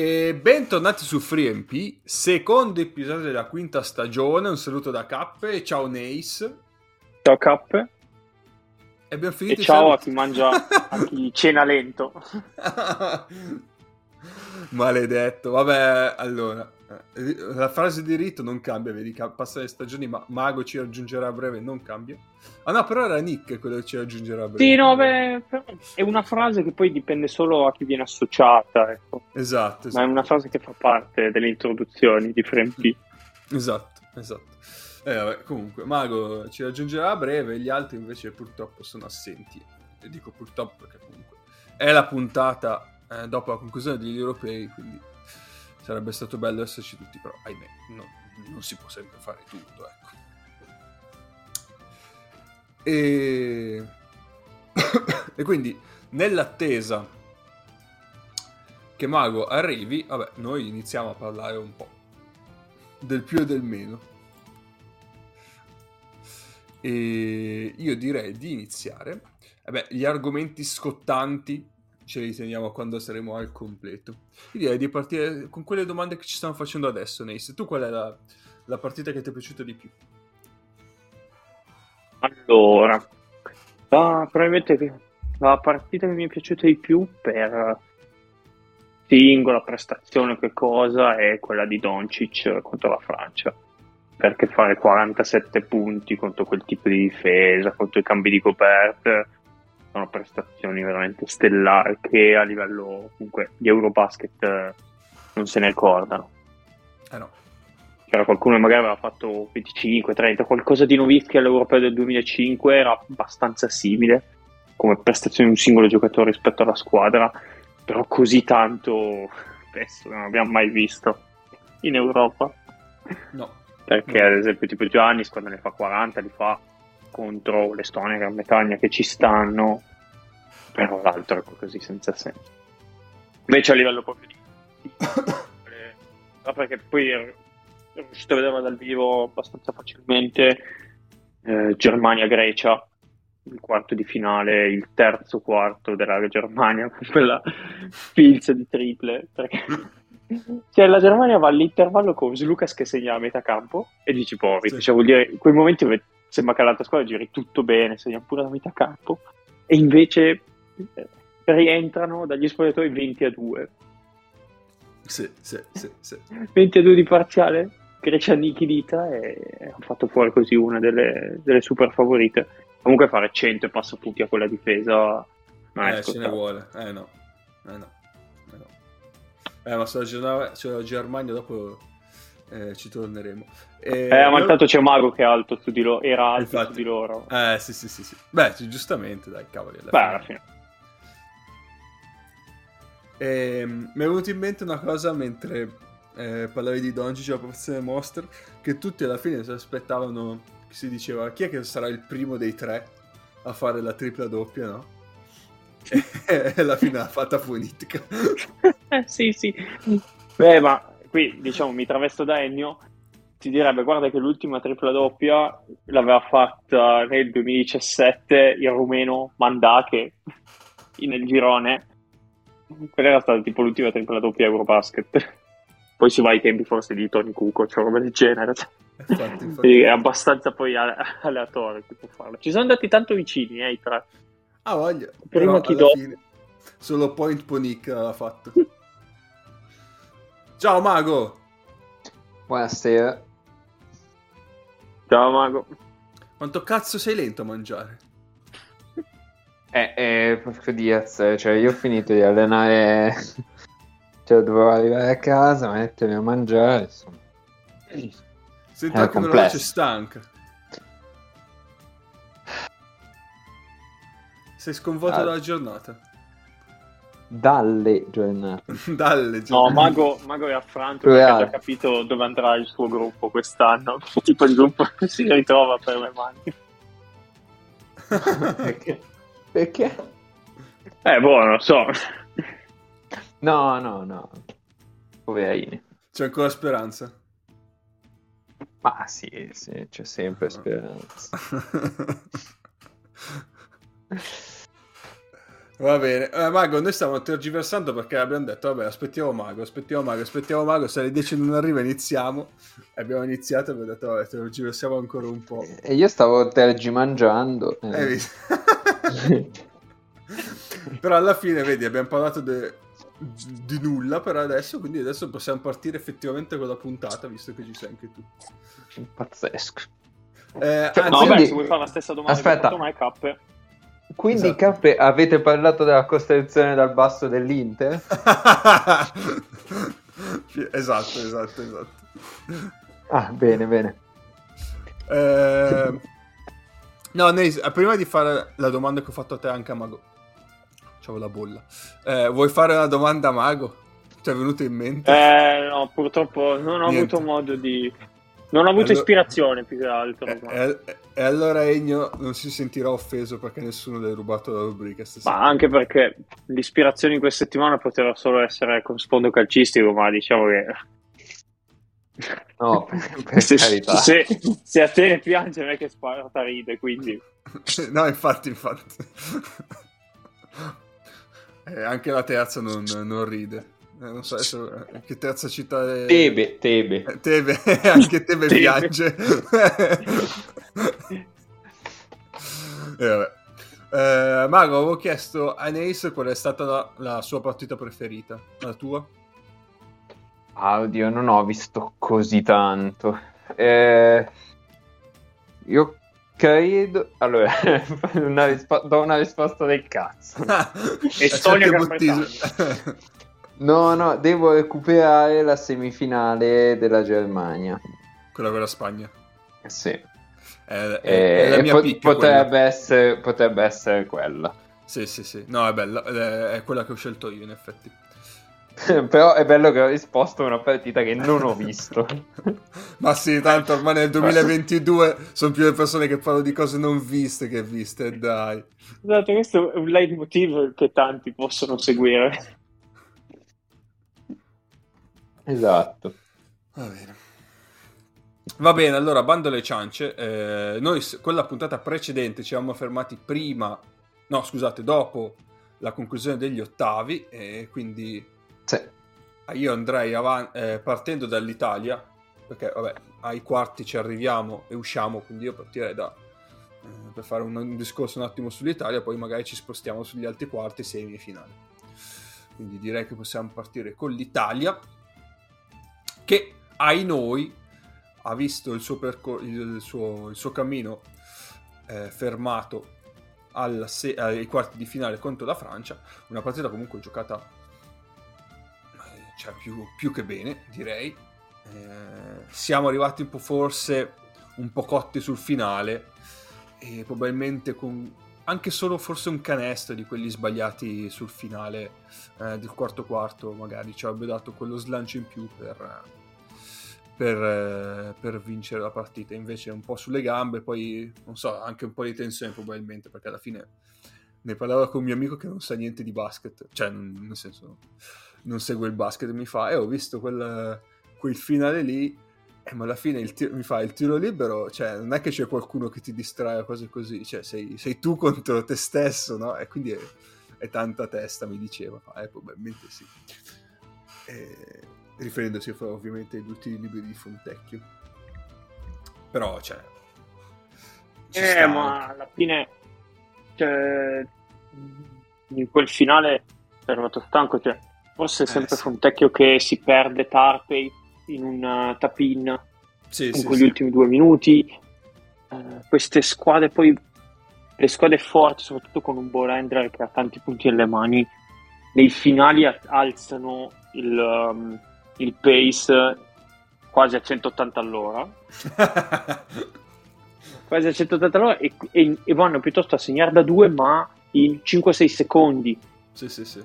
E bentornati su FreeMP, secondo episodio della quinta stagione. Un saluto da Cappe e ciao Nace. Ciao Cappe. E abbiamo finito e ciao saluti. a chi mangia, a chi cena lento. Maledetto. Vabbè, allora. Eh, La frase di rito non cambia, vedi, passa le stagioni, ma Mago ci raggiungerà a breve, non cambia. Ah no, però era Nick quello che ci raggiungerà a breve. Sì, no, beh, è una frase che poi dipende solo a chi viene associata, ecco. Esatto, Ma è esatto. una frase che fa parte delle introduzioni di FreeMP. Esatto, esatto. Eh, vabbè, comunque, Mago ci raggiungerà a breve, gli altri invece purtroppo sono assenti. E dico purtroppo perché comunque è la puntata eh, dopo la conclusione degli europei, quindi sarebbe stato bello esserci tutti, però ahimè, no, non si può sempre fare tutto, ecco. E... e quindi, nell'attesa che Mago arrivi, vabbè, noi iniziamo a parlare un po' del più e del meno. E io direi di iniziare. Vabbè, gli argomenti scottanti ce li teniamo quando saremo al completo. Direi di partire con quelle domande che ci stanno facendo adesso, Nace. Tu qual è la, la partita che ti è piaciuta di più? Allora, la, probabilmente la partita che mi è piaciuta di più per singola prestazione che cosa è quella di Doncic contro la Francia perché fare 47 punti contro quel tipo di difesa contro i cambi di Gobert sono prestazioni veramente stellari che a livello comunque di Eurobasket eh, non se ne ricordano Eh no. c'era qualcuno che magari aveva fatto 25, 30, qualcosa di Novitsky all'Europeo del 2005 era abbastanza simile come prestazione di un singolo giocatore rispetto alla squadra, però così tanto spesso non abbiamo mai visto in Europa. No. Perché ad esempio tipo Giannis quando ne fa 40 li fa contro l'Estonia e Gran Bretagna che ci stanno, però l'altro è così senza senso. Invece a livello proprio di... eh, perché poi ero riuscito a vederla dal vivo abbastanza facilmente eh, Germania-Grecia il quarto di finale, il terzo quarto della Germania con quella filza di triple perché cioè, la Germania va all'intervallo con Lucas che segna a metà campo e dici poveri, Sì. cioè, vuol dire in quei momenti dove sembra che l'altra squadra giri tutto bene, segna pure da metà campo e invece eh, rientrano dagli spogliatoi 20 a 2 Sì, sì, sì, sì. 20 a 2 di parziale Grecia annichilita e ha fatto fuori così una delle, delle super favorite comunque fare 100 e passa punti a quella difesa è Eh, ce ne vuole. Eh no. Eh no. Eh. Eh, ma sulla, Germania, sulla Germania dopo eh, ci torneremo. E Eh, ma io- intanto c'è Mago che è alto su di loro, era alto Infatti. su di loro. Eh, sì, sì, sì, sì. Beh, sì, giustamente, dai, cavoli. Alla Beh, fine. alla fine. Ehm, mi è venuta in mente una cosa mentre eh, parlavi di Doncic alla posizione Monster, che tutti alla fine si aspettavano, si diceva, chi è che sarà il primo dei tre a fare la tripla doppia, no? E alla fine l'ha fatta Funitica. Eh, sì, sì. Beh, ma qui diciamo mi travesto da Ennio. Ti direbbe, guarda che l'ultima tripla doppia l'aveva fatta nel 2017 il rumeno Mandache nel girone. Quella era stata tipo l'ultima tripla doppia Eurobasket. Poi si va ai tempi forse di Tony Cuco, cioè roba del genere. Infatti, infatti. È abbastanza poi ale- aleatorio che può farlo. Ci sono andati tanto vicini, eh, i tre. Ah, voglia. Prima Però chi alla do- fine Solo Point Ponic l'ha fatto. Ciao, Mago! Buonasera. Ciao Mago. Quanto cazzo sei lento a mangiare? Eh, eh, porco Diaz, eh, cioè io ho finito di allenare, cioè dovevo arrivare a casa, mettermi a mangiare, insomma. Sento È anche una voce stanca. Sei sconvolto Ah. dalla giornata. Dalle giornate. Dalle No, giornate. Mago, Mago è affranto perché ha capito dove andrà il suo gruppo quest'anno. Tipo il gruppo che si ritrova per le mani. Perché? Perché? Eh, boh, non lo so. No, no, no. Poverini. C'è ancora speranza. Ma sì, sì, c'è sempre speranza. Va bene, eh, Mago, noi stiamo tergiversando perché abbiamo detto, vabbè, aspettiamo Mago, aspettiamo Mago, aspettiamo Mago, se alle 10 non arriva iniziamo. E abbiamo iniziato e abbiamo detto, vabbè, tergiversiamo ancora un po'. E io stavo tergimangiando. Hai visto? Però alla fine, vedi, abbiamo parlato de- di nulla per adesso, quindi adesso possiamo partire effettivamente con la puntata, visto che ci sei anche tu. Pazzesco. Eh, Cioè, anzi- No, Quindi- beh, se vuoi fare la stessa domanda Aspetta. che ho fatto me, Cappe. Quindi, Esatto. Cappe, avete parlato della costruzione dal basso dell'Inter? esatto, esatto, esatto. Ah, bene, bene. Eh, No, Neis, eh, prima di fare la domanda che ho fatto a te anche a Mago, c'avevo la bolla. Eh, vuoi fare una domanda a Mago? Ti è venuto in mente? Eh, no, purtroppo non ho Niente. avuto modo di... Non ho avuto Allora- ispirazione più che altro. E, e- allora Egno non si sentirà offeso perché nessuno le ha rubato la rubrica stasera. Ma anche perché l'ispirazione in questa settimana poteva solo essere con sfondo calcistico, ma diciamo che... No, per, per se, carità. se, se a te ne piace, non è che Sparta ride, quindi... no, infatti, infatti. Eh, anche la terza non, non ride. Eh, non so adesso eh, che terza città è... Tebe, Tebe. Eh, Tebe, anche Tebe Tebe. piange. E vabbè. Eh, Mago, avevo chiesto a Neis qual è stata la, la sua partita preferita. La tua? Ah, oddio, non ho visto così tanto. Eh, io credo... Allora, una rispo- do una risposta del cazzo. Estonia, Gran bottismo. No, no, devo recuperare la semifinale della Germania. Quella con la Spagna. Sì. È, è- Eh, è la e mia po- picca potrebbe, essere, potrebbe essere quella. Sì, sì, sì. No, è bella. È, è quella che ho scelto io, in effetti. Però è bello che ho risposto a una partita che non ho visto. Ma sì, tanto ormai nel 2022 sono più le persone che parlano di cose non viste che viste, dai. Esatto, questo è un leitmotiv che tanti possono seguire. Esatto. Va bene. Va bene, allora, bando alle ciance. eh, noi con la puntata precedente ci eravamo fermati prima, no, scusate, dopo la conclusione degli ottavi, e quindi Sì. io andrei avanti, partendo dall'Italia, perché vabbè, ai quarti ci arriviamo e usciamo, quindi io partirei da, eh, per fare un, un discorso un attimo sull'Italia, poi magari ci spostiamo sugli altri quarti, semi e finali. Quindi direi che possiamo partire con l'Italia, che ai noi ha visto il suo, percor- il suo, il suo cammino eh, fermato se- ai quarti di finale contro la Francia, una partita comunque giocata eh, cioè, più, più che bene, direi. Eh, siamo arrivati un po' forse un po' cotti sul finale e probabilmente con anche solo forse un canestro di quelli sbagliati sul finale eh, del quarto quarto magari ci avrebbe dato quello slancio in più per, per, eh, per vincere la partita invece un po' sulle gambe poi non so anche un po' di tensione probabilmente perché alla fine ne parlavo con un mio amico che non sa niente di basket cioè nel senso non segue il basket mi fa e ho visto quel, quel finale lì eh, ma alla fine tiro- mi fa il tiro libero, cioè non è che c'è qualcuno che ti distrae o cose così, cioè sei, sei tu contro te stesso, no? E quindi è, è tanta testa, mi diceva, eh, probabilmente sì. Riferendosi ovviamente ai due tiri liberi di Fontecchio. Però, cioè... ci Eh, ma anche. alla fine, cioè, in quel finale è arrivato stanco. Cioè, forse è Eh, sempre sì. Fontecchio che si perde Tarpey in un uh, tap-in Sì, in sì, quegli sì. ultimi due minuti. Eh, queste squadre, poi le squadre forti, soprattutto con un handler che ha tanti punti nelle mani, nei finali alzano il, um, il pace quasi a 180 all'ora. quasi a 180 all'ora e, e- e vanno piuttosto a segnare da due, ma in 5-6 secondi. sì, sì, sì.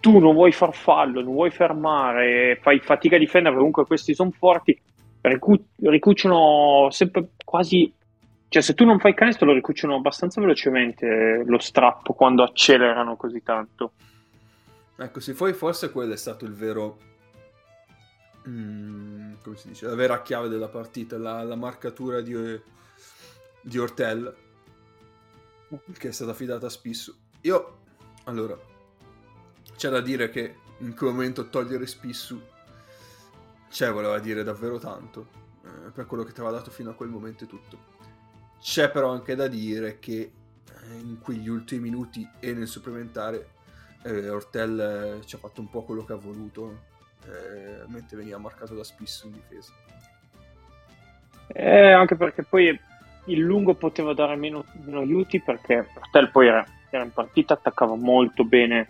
Tu non vuoi far fallo, non vuoi fermare, fai fatica a difendere, comunque questi sono forti, ricu- ricucciono sempre quasi... Cioè, se tu non fai canestro, lo ricucciono abbastanza velocemente lo strappo quando accelerano così tanto. Ecco, sì, poi forse quello è stato il vero... mm, come si dice? La vera chiave della partita, la, la marcatura di, di Ortel, che è stata affidata a Spissu. Io Allora, c'è da dire che in quel momento togliere Spissu c'è, voleva dire davvero tanto, eh, per quello che ti aveva dato fino a quel momento e tutto. C'è però anche da dire che eh, in quegli ultimi minuti e nel supplementare eh, Ortel eh, ci ha fatto un po' quello che ha voluto, eh, mentre veniva marcato da Spissu in difesa. Eh, anche perché poi il lungo poteva dare meno, meno aiuti perché Ortel poi era, era, in partita, attaccava molto bene,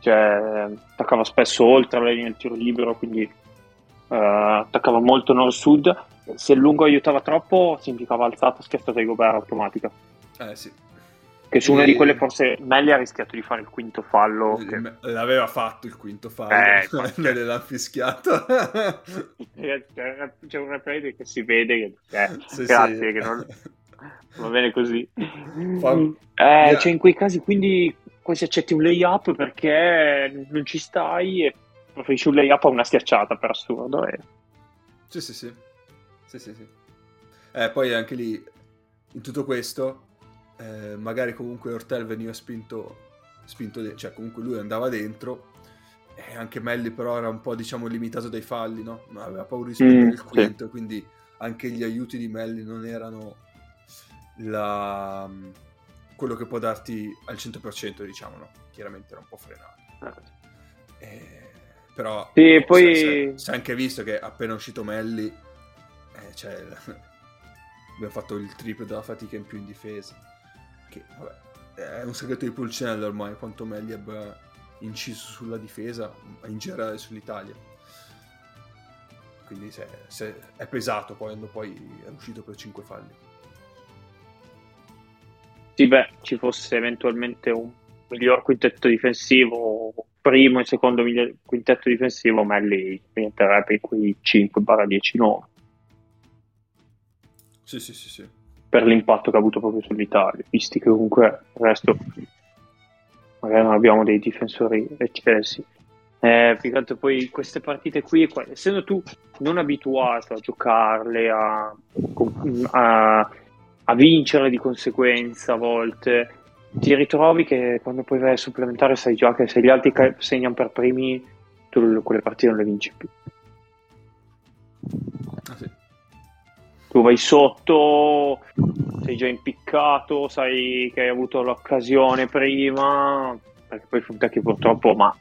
cioè attaccava spesso oltre la linea del tiro libero, quindi eh, attaccava molto nord-sud. Se il lungo aiutava troppo, significava alzata, schiattata di Gobert automatica. Eh sì, che su una di quelle forse Melli ha rischiato di fare il quinto fallo. Che... L'aveva fatto il quinto fallo, eh, me l'ha fischiato. C'è un replay che si vede che... Eh, sì, grazie, sì. che non... va bene così. Fa... Eh, yeah. Cioè in quei casi quindi quasi accetti un layup perché non ci stai e preferisci un layup a una schiacciata per assurdo. E... Sì, sì, sì. sì, sì, sì. Eh, poi anche lì, in tutto questo, eh, magari comunque Ortel veniva spinto, spinto de- cioè comunque lui andava dentro e anche Melli però era un po' diciamo limitato dai falli, no? Aveva paura di spingere mm, il quinto, sì. quindi anche gli aiuti di Melli non erano la... quello che può darti al 100%, diciamo, no? Chiaramente era un po' frenato. Eh, però sì, poi... si è anche visto che appena uscito Melli eh, cioè, abbiamo fatto il triplo della fatica in più in difesa che vabbè, è un segreto di Pulcinella ormai quanto Melli abbia inciso sulla difesa, in generale sull'Italia. Quindi se, se è pesato poi quando poi è uscito per 5 falli. Sì, beh, ci fosse eventualmente un miglior quintetto difensivo, primo e secondo miglior quintetto difensivo, Melli rientrerebbe in quei 5-10-9. Sì, sì, sì, sì per l'impatto che ha avuto proprio sull'Italia, visti che comunque il resto magari non abbiamo dei difensori eccessi. Eh, più che altro poi queste partite qui, essendo tu non abituato a giocarle, a, a, a vincerle di conseguenza a volte, ti ritrovi che quando poi vai a supplementare sai già che se gli altri segnano per primi, tu quelle partite non le vinci più. Ah, sì tu vai sotto, sei già impiccato, sai che hai avuto l'occasione prima, perché poi funta che purtroppo, ma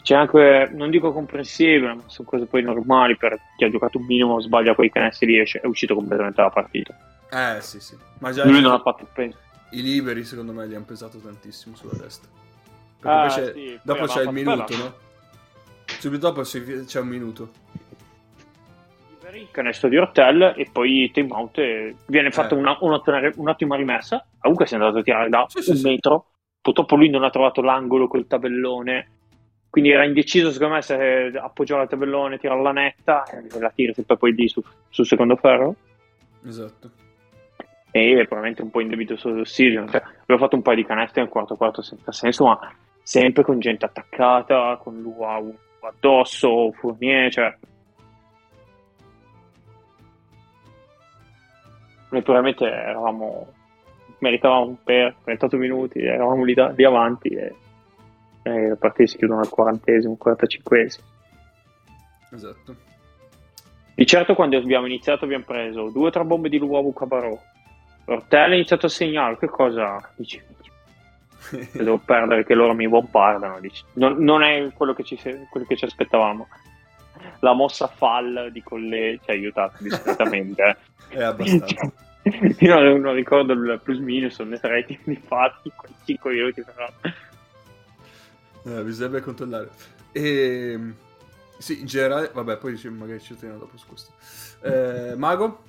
c'è anche, non dico comprensibile, ma sono cose poi normali per chi ha giocato un minimo, sbaglia quei canestri, riesce, è uscito completamente dalla partita. Eh sì sì, ma già lui non ha fatto penso. I liberi secondo me gli hanno pesato tantissimo sulla destra. Perché ah, c'è, sì, dopo c'è il minuto, no? Subito dopo c'è un minuto il canestro di Ortel e poi time out viene fatta eh. una, un'ottima, un'ottima rimessa comunque si è andato a tirare da sì, un sì, metro. Purtroppo lui non ha trovato l'angolo col tabellone. Quindi era indeciso secondo me se appoggiare il tabellone tirare la netta e la tira sempre poi lì su, sul secondo ferro. Esatto. E probabilmente un po' indebito sull'ossigeno cioè, abbiamo fatto un paio di canestri nel quarto quarto senza senso ma sempre con gente attaccata con l'UA addosso Fournier cioè noi probabilmente eravamo meritavamo per 38 minuti eravamo lì, da, lì avanti e, e le partite si chiudono al quarantesimo 45esimo esatto. Di certo quando abbiamo iniziato abbiamo preso due o tre bombe di Luovo Cabarò. Ortel ha iniziato a segnare che cosa dici? Devo perdere che loro mi bombardano dici. Non, non è quello che, ci, quello che ci aspettavamo la mossa fall di Colle ci ha aiutato discretamente. Eh. È abbastanza. Io non, non, ricordo il plus minus, sono rating di fatti, quei 5 minuti però. Eh, bisognerebbe controllare. E... Ehm, sì, in generale, vabbè, poi magari ci teniamo dopo su questo. Eh, Mago?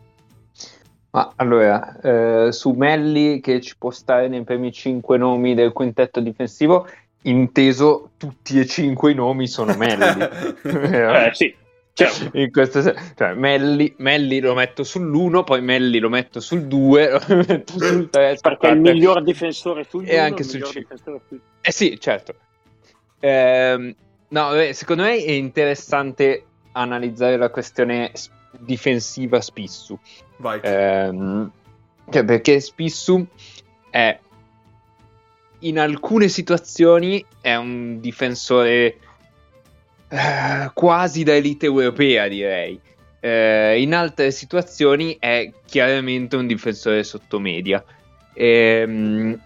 Ma allora, eh, su Melli che ci può stare nei primi 5 nomi del quintetto difensivo, inteso tutti e cinque i nomi sono Melli. eh, sì. Certo. In questo senso, cioè, Melli, Melli, lo metto sull'1, poi Melli lo metto sul 2, lo metto sul 3. Perché è il miglior difensore sul 2 e anche sul 5. Eh sì, certo. Eh, no, secondo me è interessante analizzare la questione difensiva Spissu. Vai. Eh, cioè perché Spissu è in alcune situazioni è un difensore eh, quasi da elite europea, direi. Eh, in altre situazioni è chiaramente un difensore sottomedia. Ehm,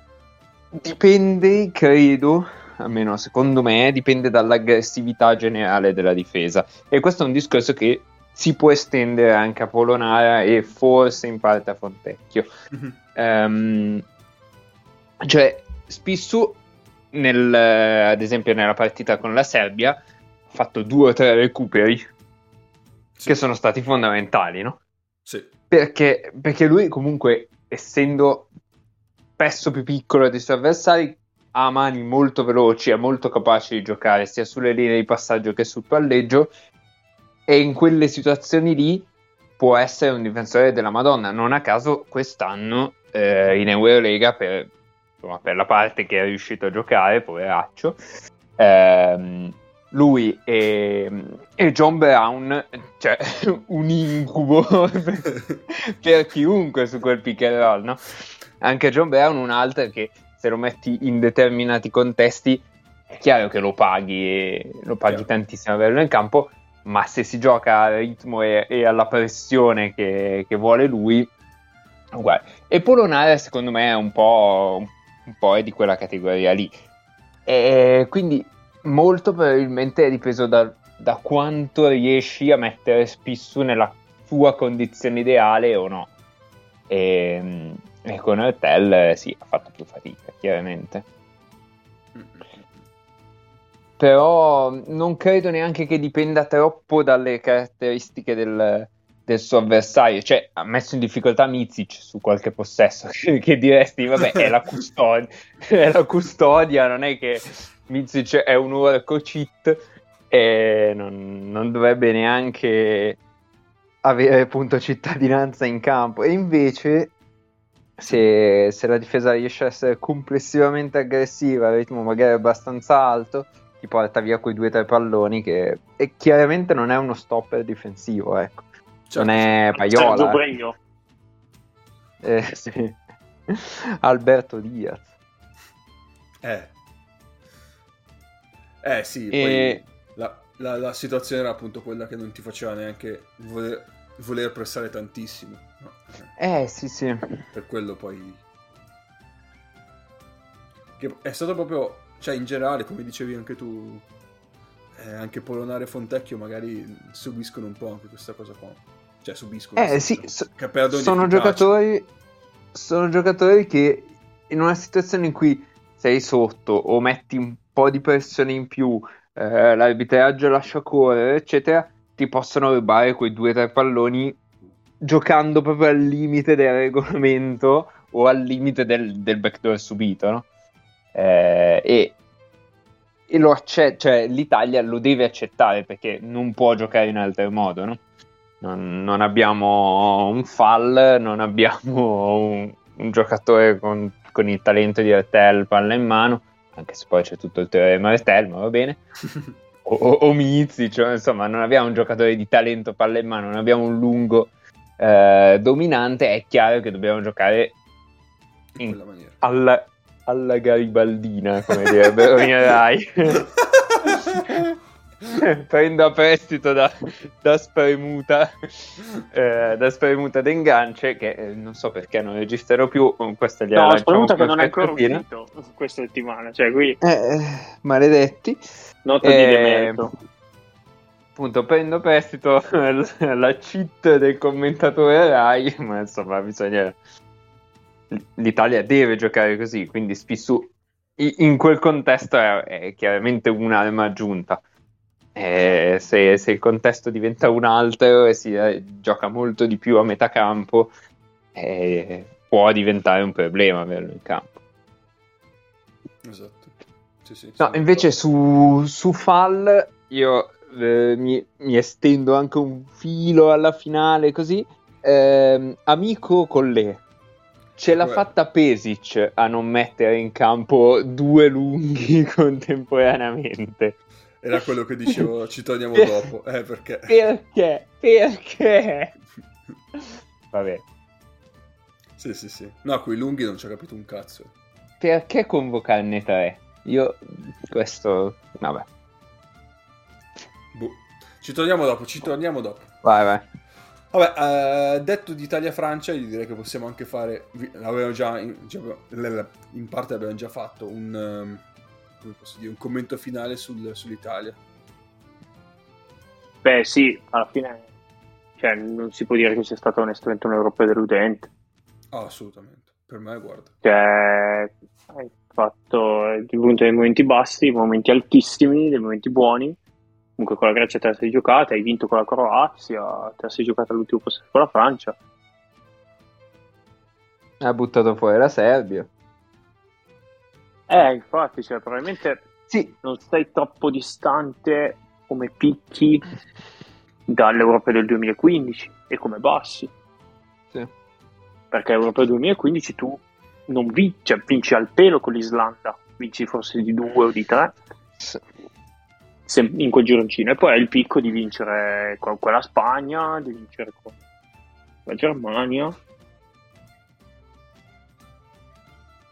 dipende, credo, almeno secondo me, dipende dall'aggressività generale della difesa. E questo è un discorso che si può estendere anche a Polonara e forse in parte a Fontecchio. Mm-hmm. Um, cioè, Spissu, nel, ad esempio, nella partita con la Serbia, ha fatto due o tre recuperi sì. che sono stati fondamentali, no? Sì. Perché, perché lui, comunque, essendo spesso più piccolo dei suoi avversari, ha mani molto veloci, è molto capace di giocare sia sulle linee di passaggio che sul palleggio. E in quelle situazioni lì può essere un difensore della Madonna. Non a caso quest'anno eh, in Eurolega per insomma, per la parte che è riuscito a giocare, poveraccio. Ehm, lui e, e, John Brown, cioè un incubo per, per chiunque su quel pick and roll, no? Anche John Brown, un altro che se lo metti in determinati contesti è chiaro che lo paghi, lo paghi tantissimo averlo in campo, ma se si gioca al ritmo e, e alla pressione che, che vuole lui, uguale. E Polonare secondo me è un po', un po' è di quella categoria lì. E quindi molto probabilmente è dipeso da, da quanto riesci a mettere Spissu nella tua condizione ideale o no. E, e con Ertel sì, ha fatto più fatica, chiaramente. Però non credo neanche che dipenda troppo dalle caratteristiche del, del suo avversario, cioè ha messo in difficoltà Mizic su qualche possesso, che diresti, vabbè, è la custodia, è la custodia, non è che Mizic è un orco cheat e non, non dovrebbe neanche avere appunto cittadinanza in campo. E invece, se, se, la difesa riesce a essere complessivamente aggressiva, a ritmo magari abbastanza alto, ti porta via quei due o tre palloni che chiaramente non è uno stopper difensivo, ecco. Certo, non è Paiola. Sergio eh, sì. Alberto Diaz. Eh. Eh sì, e... la, la, la, situazione era appunto quella che non ti faceva neanche voler, voler pressare tantissimo. No. Eh sì sì. Per quello poi... Che è stato proprio, cioè in generale, come dicevi anche tu, eh, anche Polonare e Fontecchio magari subiscono un po' anche questa cosa qua cioè subiscono. Eh sì, so, sono giocatori, sono giocatori che in una situazione in cui sei sotto o metti un po' di pressione in più, eh, l'arbitraggio lascia correre, eccetera, ti possono rubare quei due o tre palloni giocando proprio al limite del regolamento o al limite del, del backdoor subito, no? Eh, e, e lo accetta, cioè l'Italia lo deve accettare perché non può giocare in altro modo, no? Non, non abbiamo un fall, non abbiamo un, un giocatore con, con, il talento di Ertel palla in mano, anche se poi c'è tutto il teorema Ertel, ma va bene. o, o, o Mizzi, cioè, insomma, non abbiamo un giocatore di talento palla in mano, non abbiamo un lungo eh, dominante, è chiaro che dobbiamo giocare in, alla, alla garibaldina, come direbbero in Rai. prendo a prestito da, da Spremuta eh, da Spremuta d'Engance che eh, non so perché non registrerò più questa gli no Spremuta che non è ancora uscito questa settimana cioè qui eh, maledetti. Nota di demerito appunto prendo prestito la cheat del commentatore Rai ma insomma bisogna l'Italia deve giocare così quindi Spissu in quel contesto è, è chiaramente un'arma aggiunta eh, se, se, il contesto diventa un altro e si eh, gioca molto di più a metà campo, eh, può diventare un problema averlo in campo. Esatto. Sì, sì, no, invece su, su, Fall io eh, mi, mi, estendo anche un filo alla finale così. Ehm, amico Collè, ce l'ha fatta Pesic a non mettere in campo due lunghi contemporaneamente. Era quello che dicevo, ci torniamo dopo. Eh, perché? Perché? Perché? Vabbè. Sì, sì, sì. No, quei lunghi non ci ha capito un cazzo. perché convocarne tre? Io questo vabbè. Boh. Ci torniamo dopo, ci torniamo dopo. Vai, vai. Vabbè, eh, detto di Italia-Francia, io direi che possiamo anche fare. L'avevamo già. In, in parte abbiamo già fatto un. Um, come posso dire, un commento finale sul, sull'Italia. Beh, sì, alla fine. Cioè, non si può dire che sia stato onestamente un europeo deludente. Oh, assolutamente. Per me, guarda. Cioè, hai fatto appunto dei momenti bassi, dei momenti altissimi, dei momenti buoni comunque con la Grecia te la sei giocata, hai vinto con la Croazia, te la sei giocata all'ultimo posto con la Francia. Ha buttato fuori la Serbia. Eh, infatti, cioè, probabilmente sì. non stai troppo distante come picchi dall'Europa del 2015 e come bassi. Sì. Perché l'Europa del 2015 tu non vinci, cioè, vinci al pelo con l'Islanda, vinci forse di due o di tre. Sì in quel gironcino e poi hai il picco di vincere con quella Spagna, di vincere con la Germania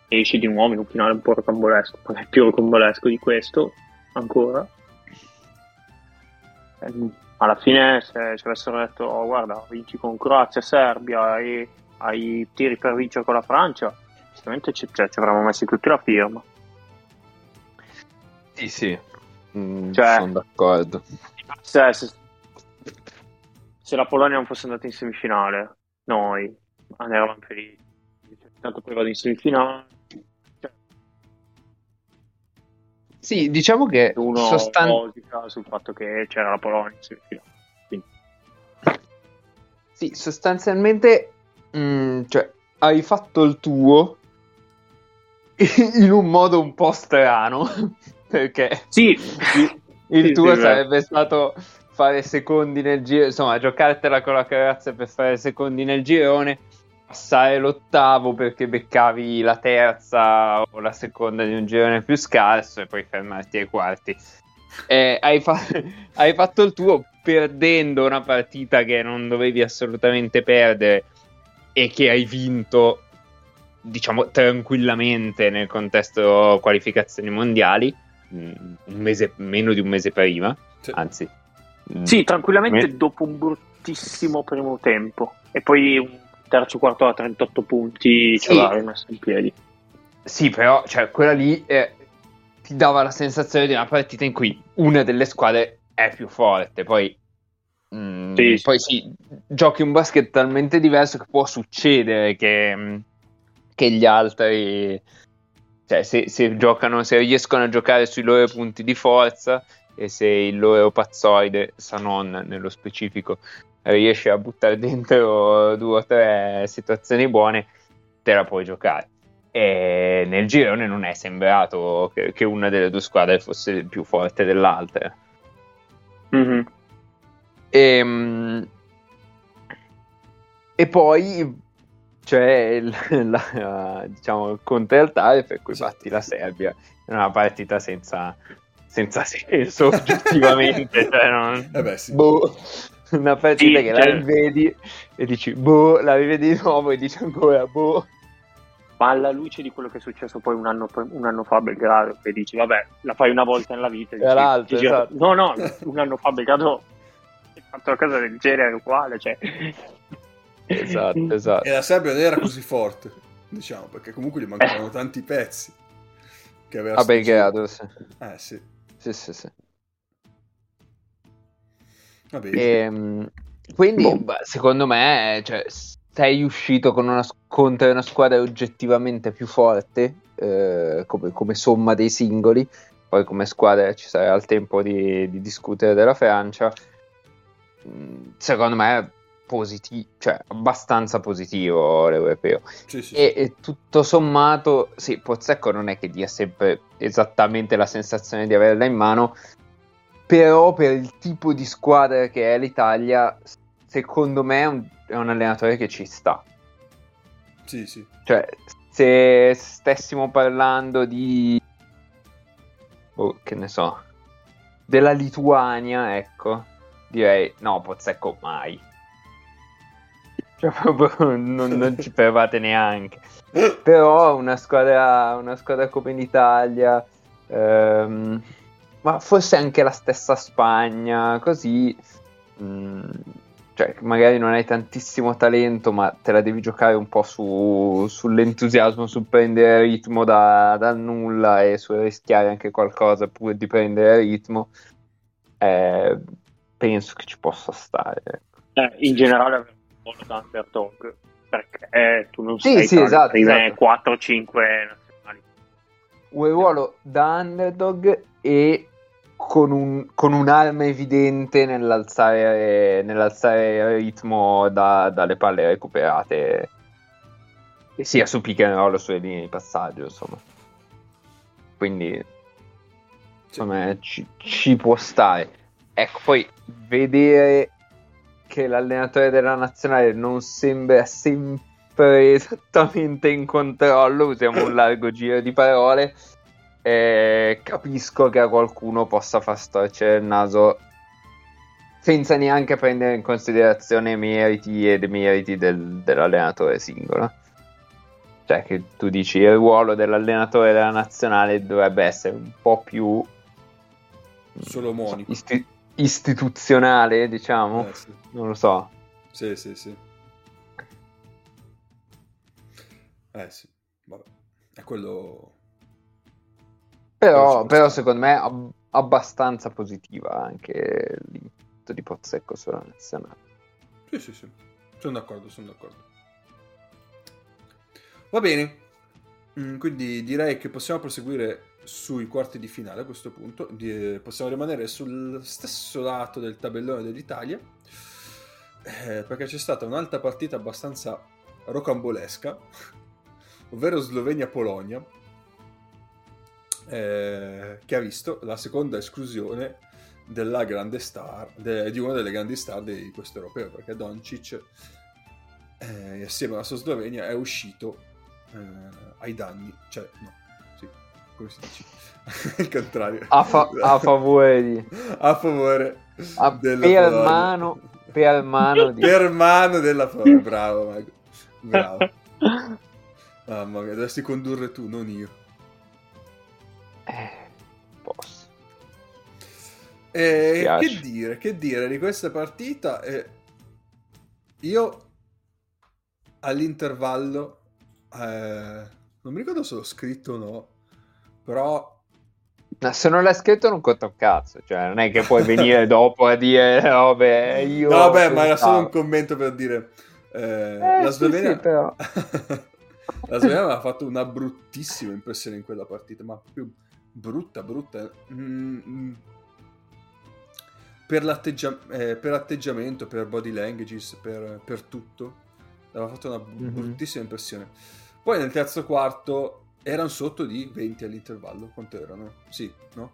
esci di nuovo in un finale un po' rocambolesco, magari più rocambolesco di questo ancora. Ehm, alla fine se ci avessero detto oh, guarda vinci con Croazia, Serbia e hai tiri per vincere con la Francia, sicuramente ci, cioè, ci avremmo messi tutti la firma. Sì, sì, Mm, cioè, sono d'accordo. Se, se, se, la Polonia non fosse andata in semifinale, noi eravamo felici. Tanto poi vado in semifinale. Sì, diciamo che uno sostan- sul fatto che c'era la Polonia. Sì, sostanzialmente, mh, mm, cioè, hai fatto il tuo in un modo un po' strano perché sì, il sì, tuo sì, sarebbe stato fare secondi nel giro, insomma, giocartela con la carazza per fare secondi nel girone, passare l'ottavo perché beccavi la terza o la seconda di un girone più scarso e poi fermarti ai quarti. Eh, hai, fa- hai fatto il tuo perdendo una partita che non dovevi assolutamente perdere e che hai vinto diciamo tranquillamente nel contesto qualificazioni mondiali un mese, meno di un mese prima, sì. anzi. Mm, sì, tranquillamente me... dopo un bruttissimo primo tempo e poi un terzo quarto a 38 punti sì. ce l'ha rimesso in piedi. Sì, però cioè, quella lì eh, ti dava la sensazione di una partita in cui una delle squadre è più forte, poi Mm, sì, poi sì, giochi un basket talmente diverso che può succedere che, mm, che gli altri cioè, se, se, giocano, se riescono a giocare sui loro punti di forza e se il loro pazzoide, Sanon nello specifico, riesce a buttare dentro due o tre situazioni buone, te la puoi giocare. E nel girone non è sembrato che, che una delle due squadre fosse più forte dell'altra. Mm-hmm. E, ehm, e poi c'è il, la, diciamo, il conte altare per cui batti la Serbia è una partita senza, senza senso oggettivamente cioè non, eh beh, sì. boh, una partita sì, che cioè... la rivedi e dici boh la rivedi di nuovo e dici ancora boh ma alla luce di quello che è successo poi un anno, un anno fa a Belgrado che dici vabbè la fai una volta nella vita dici, l'altro, esatto. no no un anno fa a Belgrado hai fatto una cosa del genere uguale cioè esatto, esatto. E la Serbia non era così forte, diciamo, perché comunque gli mancavano tanti pezzi. Che aveva a Belgrado, sì. Eh, sì. Sì, sì, sì. Vabbè. E, ehm, quindi, boh. secondo me, cioè, sei uscito con una, contro una squadra oggettivamente più forte, eh, come, come, somma dei singoli, poi come squadra ci sarà il tempo di, di discutere della Francia. Mm, secondo me positivo, cioè abbastanza positivo l'europeo. Sì, sì, e, e, tutto sommato, sì, Pozzecco non è che dia sempre esattamente la sensazione di averla in mano, però per il tipo di squadra che è l'Italia, secondo me è un, è un allenatore che ci sta. Sì, sì. Cioè, se stessimo parlando di... Oh, che ne so, della Lituania, ecco, direi no, Pozzecco mai cioè proprio non, non ci provate neanche. Però una squadra, una squadra come l'Italia, ehm, ma forse anche la stessa Spagna, così, mh, mm, cioè magari non hai tantissimo talento, ma te la devi giocare un po' su, sull'entusiasmo, sul prendere ritmo da, dal nulla e su rischiare anche qualcosa pur di prendere ritmo. Eh, penso che ci possa stare. Ecco. Eh, in generale, un po' da underdog perché tu non sì, sei sì, esatto, prime esatto. 4-5 nazionali. Un ruolo da underdog e con, un, con un'arma evidente nell'alzare, nell'alzare il ritmo da, dalle palle recuperate. Sia su pick and roll sulle linee di passaggio insomma. Quindi insomma ci, ci può stare. Ecco poi vedere che l'allenatore della nazionale non sembra sempre esattamente in controllo, usiamo un largo giro di parole, eh, capisco che a qualcuno possa far storcere il naso senza neanche prendere in considerazione i meriti e demeriti del, dell'allenatore singolo. Cioè che tu dici il ruolo dell'allenatore della nazionale dovrebbe essere un po' più. Isti- istituzionale, diciamo. Eh, sì. Non lo so. Sì, sì, sì. Eh sì, vabbè. È quello... Però, però secondo me è abbastanza positiva anche l'input di Pozzecco sulla nazionale. Sì, sì, sì. Sono d'accordo, sono d'accordo. Va bene. Mm, quindi direi che possiamo proseguire sui quarti di finale a questo punto. Di, possiamo rimanere sul stesso lato del tabellone dell'Italia. Eh, perché c'è stata un'altra partita abbastanza rocambolesca, ovvero Slovenia-Polonia, eh, che ha visto la seconda esclusione della grande star, de, di una delle grandi star di questo europeo, perché Doncic, eh, assieme alla sua Slovenia, è uscito eh, ai danni, cioè no, come si dice? Il contrario. A, fa- a favore di... A favore a della per Polonia. mano, per mano di... Per mano della Polonia. Bravo, Mago. Bravo. Mamma mia, dovresti condurre tu, non io. Eh, posso. E Spiace. che dire, che dire di questa partita? Eh, io all'intervallo, eh, non mi ricordo se l'ho scritto o no, però se non l'hai scritto non conta un cazzo, cioè non è che puoi venire dopo a dire no beh io... No, beh, ma era solo un pensavo". commento per dire... eh, Eh, la sì, Slovenia... sì, però. la Slovenia aveva fatto una bruttissima impressione in quella partita, ma proprio brutta, brutta. Mm. Per, l'atteggia- eh, per atteggiamento, per body languages, per, per tutto. Aveva fatto una Mhm. bruttissima impressione. Poi nel terzo quarto erano sotto di 20 all'intervallo. Quanto erano? Sì, no?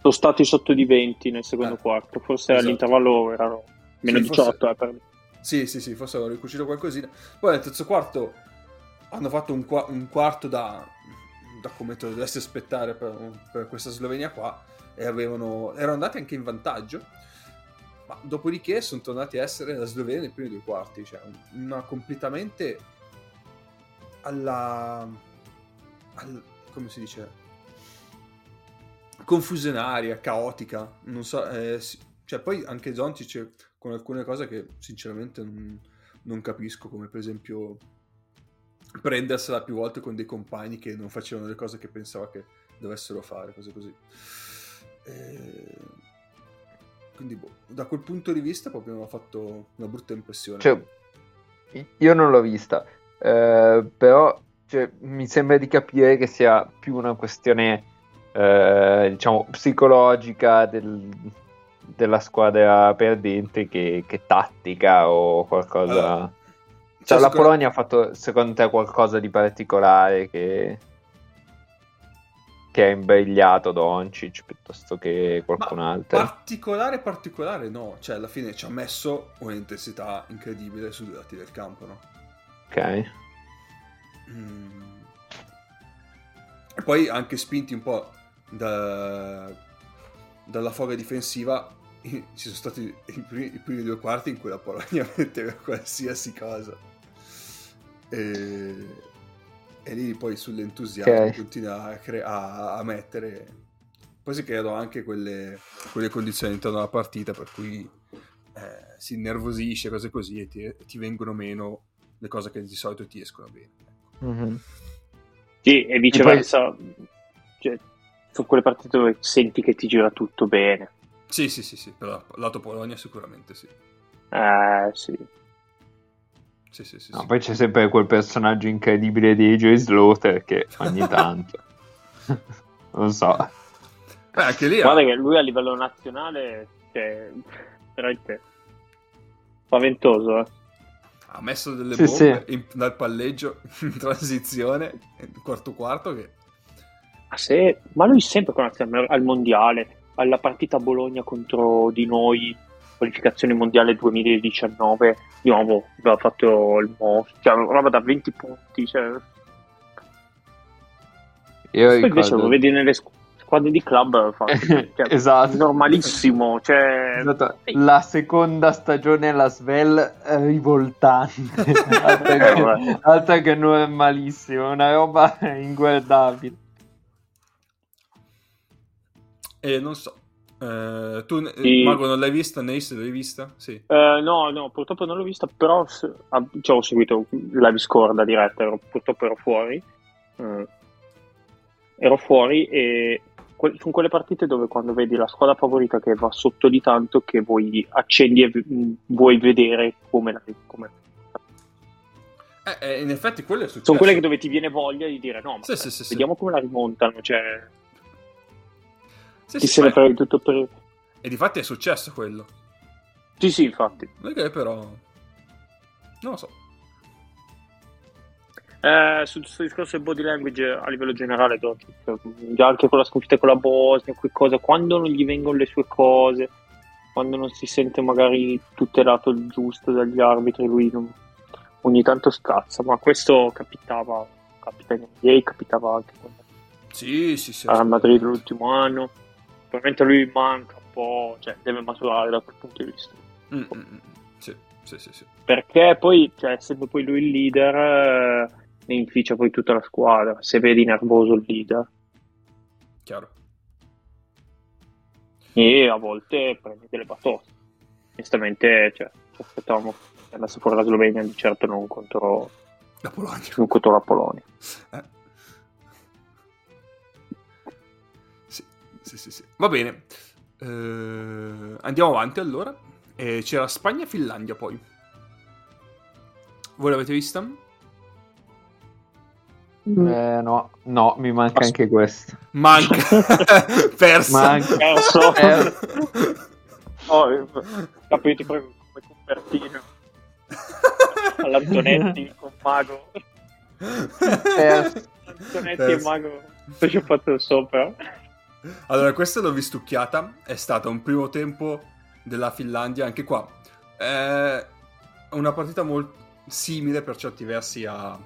Sono stati sotto di 20 nel secondo Eh, quarto, forse esatto. all'intervallo erano meno Sì, forse- 18. eh, per- Sì, sì, sì, forse avevo ricucito qualcosina. Poi nel terzo quarto hanno fatto un, qua- un quarto da, da come te lo dovresti aspettare per, per questa Slovenia qua e avevano, erano andati anche in vantaggio. Ma dopodiché sono tornati a essere la Slovenia nei primi due quarti, cioè una completamente alla, al- come si dice confusionaria, caotica, non so, eh, cioè poi anche Zontic con alcune cose che sinceramente non, non capisco, come per esempio prendersela più volte con dei compagni che non facevano le cose che pensava che dovessero fare, cose così. Eh, quindi boh, da quel punto di vista proprio mi ha fatto una brutta impressione. Cioè, io non l'ho vista, eh, però cioè, mi sembra di capire che sia più una questione, eh, diciamo, psicologica del- della squadra perdente che, che tattica o qualcosa. Allora, Cioè, Cioè, la Polonia ha fatto, secondo te, qualcosa di particolare che, che ha imbrigliato Doncic piuttosto che qualcun Ma altro? Particolare, particolare no, cioè alla fine ci ha messo un'intensità incredibile sui due lati del campo, no? Ok. Mm. E poi anche spinti un po' da- dalla foga difensiva, ci sono stati i primi, i primi, due quarti in cui la Polonia metteva qualsiasi cosa. E, e lì poi sull'entusiasmo okay. continua a, cre- a, a, mettere. Poi si creano anche quelle, quelle condizioni intorno alla partita per cui eh, si innervosisce, cose così, e ti, ti, vengono meno le cose che di solito ti escono bene. Mm-hmm. Sì, e viceversa. E poi... cioè, sono quelle partite dove senti che ti gira tutto bene. Sì, sì, sì, sì, però lato Polonia sicuramente sì. Eh, sì. Sì, sì, sì, no, sì. Poi c'è sempre quel personaggio incredibile di AJ Slaughter che ogni tanto... non so. Beh, anche lì... Guarda ha... che lui a livello nazionale... Cioè, veramente... Spaventoso, eh. Ha messo delle sì, bombe in, dal palleggio in transizione, quarto quarto che... Ma, se... Ma lui sempre con al mondiale alla partita Bologna contro di noi, qualificazione mondiale 2019, di nuovo aveva fatto il mostro, cioè roba da 20 punti. Cioè... Io Poi invece lo vedi nelle squadre di club, fa, cioè, esatto. normalissimo. Cioè... Esatto. La seconda stagione alla Svel rivoltante, altra, che, altra che non è malissimo, una roba inguardabile. E non so. Eh, tu, sì. Mago, non l'hai vista? Nace, l'hai vista? Sì. Eh, no, no, purtroppo non l'ho vista, però ah, cioè, ho seguito live score da diretta, ero, purtroppo ero fuori. Eh, ero fuori e que- sono quelle partite dove quando vedi la squadra favorita che va sotto di tanto che vuoi accendi e v- vuoi vedere come la... Come... Eh, eh, in effetti quello è successo. Sono quelle dove ti viene voglia di dire no, ma sì, sì, vediamo come la rimontano, cioè sì, Chi sì, se ne frega di tutto per... E di fatti è successo quello. Sì, sì, infatti. Ok, però... Non lo so. Eh, sul, sul discorso del body language a livello generale, già anche con la sconfitta con la Bosnia, cosa, quando non gli vengono le sue cose, quando non si sente magari tutelato il giusto dagli arbitri, lui non, ogni tanto scazza, ma questo capitava, capita in NBA, capitava anche con sì, sì, sì, a Madrid l'ultimo anno probabilmente lui manca un po', cioè deve maturare da quel punto di vista. Mm, mm, mm. sì, sì, sì, sì, Perché poi, cioè, essendo poi lui il leader, eh, ne inficia poi tutta la squadra, se vedi nervoso il leader. Chiaro. E a volte prende delle batoste. Onestamente, cioè, ci aspettavamo che andasse fuori la Slovenia, di certo non contro la Polonia. Non contro la Polonia. Eh. Sì, sì, sì. Va bene. Uh, andiamo avanti allora. E c'era Spagna-Finlandia poi. Voi l'avete vista? Mm. Eh, no, no, mi manca As- anche questo. Manca. Persa. Manca. Perso. Perso. Oh, capito proprio come copertina. All'Antonetti con Mago. Perso. Antonetti Perso. e Mago. Ci ho fatto sopra. Allora, questa l'ho vistucchiata. È stato un primo tempo della Finlandia, anche qua. È una partita molto simile per certi versi a,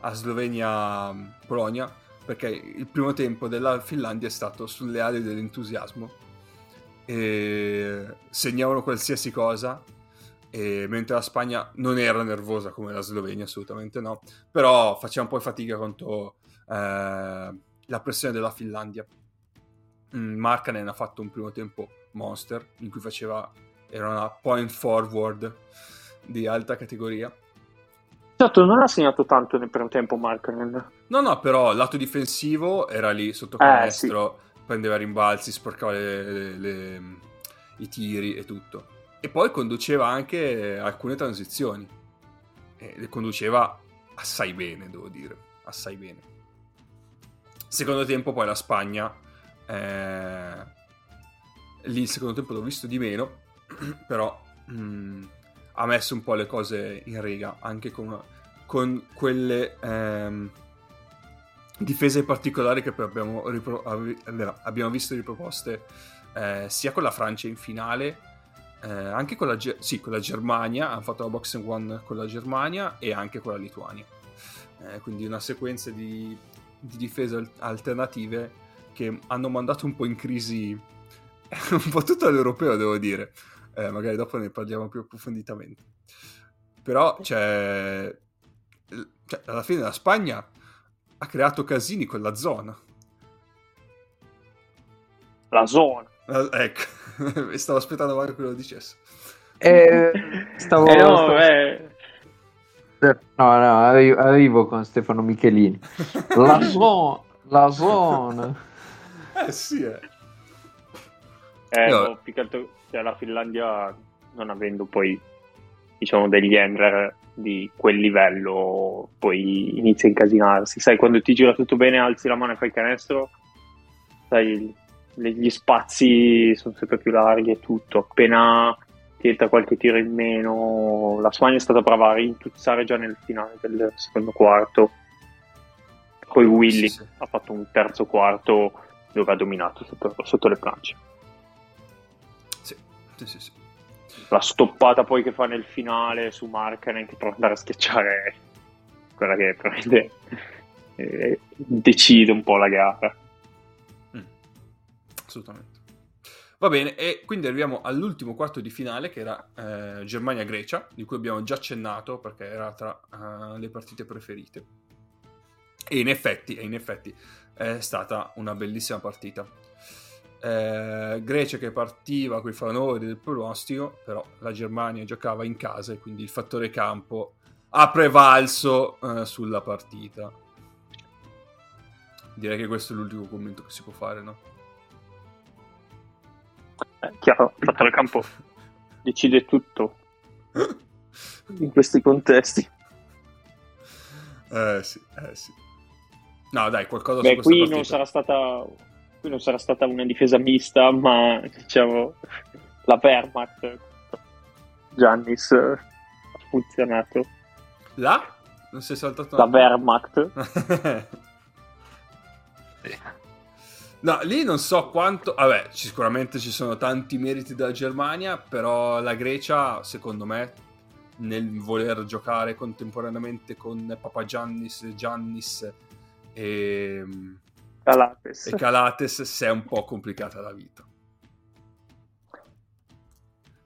a Slovenia-Polonia, perché il primo tempo della Finlandia è stato sulle ali dell'entusiasmo. E segnavano qualsiasi cosa, mentre la Spagna non era nervosa come la Slovenia, assolutamente no, però faceva un po' fatica contro eh, la pressione della Finlandia. Mm, Markanen ha fatto un primo tempo monster in cui faceva era una point forward di alta categoria. Certo non ha segnato tanto nel primo tempo Markanen. No no però lato difensivo era lì sotto canestro eh, sì. prendeva rimbalzi sporcava le, le, le, i tiri e tutto. E poi conduceva anche alcune transizioni. E le conduceva assai bene devo dire assai bene. Secondo tempo poi la Spagna eh, lì il secondo tempo l'ho visto di meno, però mh, mm, ha messo un po' le cose in riga, anche con, con quelle ehm, difese particolari che abbiamo, ripro- abbiamo visto riproposte eh, sia con la Francia in finale, eh, anche con la, Ge- sì, con la, Germania, hanno fatto la boxing one con la Germania e anche con la Lituania. Eh, quindi una sequenza di, di difese alternative che hanno mandato un po' in crisi un po' tutto all'europeo, devo dire. Eh, magari dopo ne parliamo più approfonditamente. Però, cioè, cioè, alla fine la Spagna ha creato casini con la zona. La zona. Eh, ecco, stavo aspettando magari che lo dicesse. Eh, stavo... Eh no, eh. No, no, arrivo, arrivo con Stefano Michelini. La zona, la zona. Eh sì, eh. Eh, No. più che altro, cioè, la Finlandia, non avendo poi, diciamo, degli Ember di quel livello, poi inizia a incasinarsi. Sai, quando ti gira tutto bene, alzi la mano e fai il canestro, sai, gli spazi sono sempre più larghi e tutto. Appena tenta qualche tiro in meno, la Spagna è stata brava a rintuzzare già nel finale del secondo quarto. Poi Willy Sì, sì. ha fatto un terzo quarto dove ha dominato sotto, sotto le planche. Sì, sì, sì. sì. la stoppata poi che fa nel finale su Markkanen che prova ad andare a schiacciare quella che probabilmente eh, decide un po' la gara Mm, assolutamente. Va bene, e quindi arriviamo all'ultimo quarto di finale che era eh, Germania-Grecia, di cui abbiamo già accennato perché era tra eh, le partite preferite. E in effetti, e in effetti è stata una bellissima partita. Eh, Grecia che partiva con i favori del pronostico, però la Germania giocava in casa e quindi il fattore campo ha prevalso eh, sulla partita. Direi che questo è l'ultimo commento che si può fare, no? Eh, chiaro, il fattore campo decide tutto in questi contesti Eh sì, eh sì. No, dai, qualcosa su beh questa qui partita. non sarà stata qui non sarà stata una difesa mista ma diciamo la Wehrmacht Giannis eh, ha funzionato Là? Non sei saltato? la Wehrmacht No, lì non so quanto. Vabbè, sicuramente ci sono tanti meriti della Germania, però la Grecia, secondo me, nel voler giocare contemporaneamente con Papagiannis, Giannis e, Calates e Calates, si è un po' complicata la vita.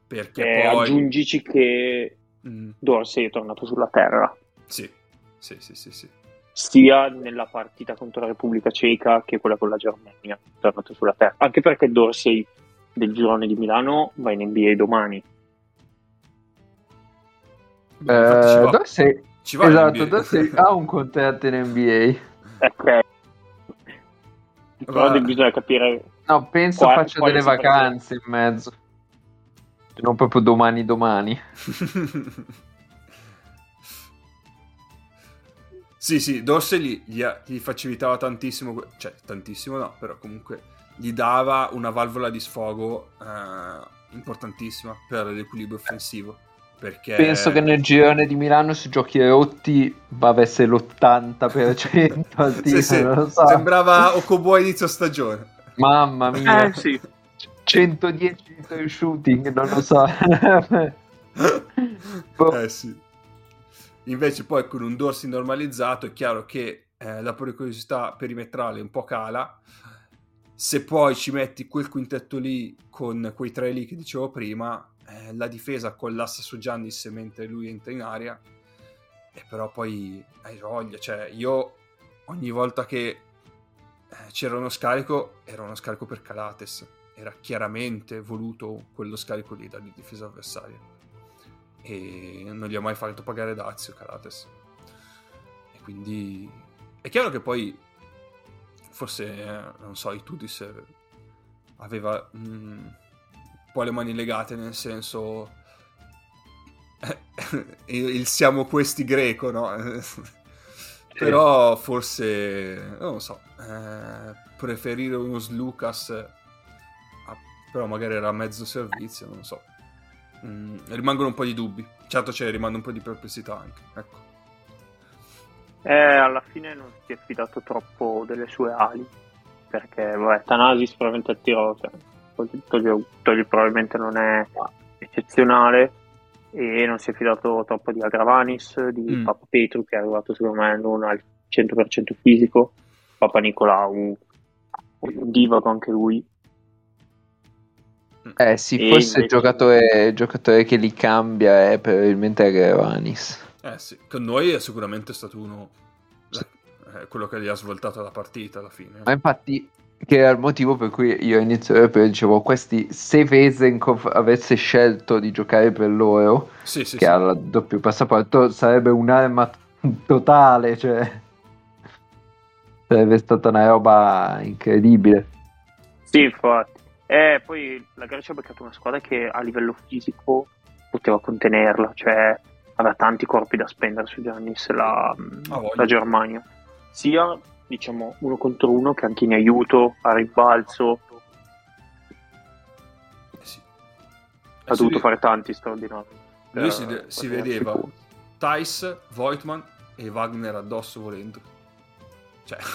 Perché Eh, poi. aggiungici che Mm, Dorsey è tornato sulla terra, sì, sì, sì, sì, sì. sia nella partita contro la Repubblica Ceca che quella con la Germania. È tornato sulla terra, anche perché Dorsey del girone di Milano va in NBA domani. Beh, infatti ci Eh, va. Dorsey- Ci va esatto. Dorsey ha un contratto in NBA. Ok. Però Va. bisogna capire. No, penso Qua- faccia quale delle vacanze in mezzo. Non proprio domani domani. sì, sì, Dorsey gli, gli, gli facilitava tantissimo, cioè tantissimo no, però comunque gli dava una valvola di sfogo eh, importantissima per l'equilibrio offensivo. Perché Penso che nel girone di Milano se giochi rotti va avesse l'80% al Sì, tiro, sì, non lo so. sembrava Okobo a inizio stagione. Mamma mia. Eh sì. 110 di shooting, non lo so. Boh. eh sì. Invece poi con un Dorsey normalizzato è chiaro che eh, la pericolosità perimetrale un po' cala. Se poi ci metti quel quintetto lì con quei tre lì che dicevo prima, eh, la difesa collassa su Giannis mentre lui entra in aria. E però poi hai voglia, cioè io ogni volta che eh, c'era uno scarico era uno scarico per Calates. Era chiaramente voluto quello scarico lì dalla difesa avversaria e non gli ha mai fatto pagare Dazio Calates e quindi è chiaro che poi forse eh, non so Itudis aveva mm, un po' le mani legate nel senso il, il siamo questi greco no? però forse non lo so eh, preferire uno Slucas a- però magari era a mezzo servizio non lo so Mm, rimangono un po' di dubbi. Certo, ce ne rimane un po' di perplessità anche. Ecco. Eh, alla fine non si è fidato troppo delle sue ali. Perché, vabbè, Tanasis probabilmente al tiro, cioè, togli, probabilmente non è eccezionale. E non si è fidato troppo di Agravanis, di Mm. Papa Petru, che è arrivato secondo me non al 100% fisico. Papa Nicolau, un divago anche lui. Eh sì, E forse il giocatore, il giocatore che li cambia è probabilmente Grevanis. Eh sì, con noi è sicuramente stato uno eh, quello che gli ha svoltato la partita alla fine. Ma infatti, che era il motivo per cui io all'inizio europeo dicevo, questi, se Vesenkov avesse scelto di giocare per loro, Sì, sì, che sì. ha il doppio passaporto, sarebbe un'arma totale, cioè... Sarebbe stata una roba incredibile. Sì, infatti. E poi la Grecia ha beccato una squadra che a livello fisico poteva contenerla, cioè aveva tanti corpi da spendere su Giannis la, la Germania. Sia, diciamo, uno contro uno che anche in aiuto, a rimbalzo, Eh sì. ha dovuto vede- fare tanti straordinari. Lui si, de- si vedeva sicuro. Thais, Voigtman e Wagner addosso volendo. Cioè...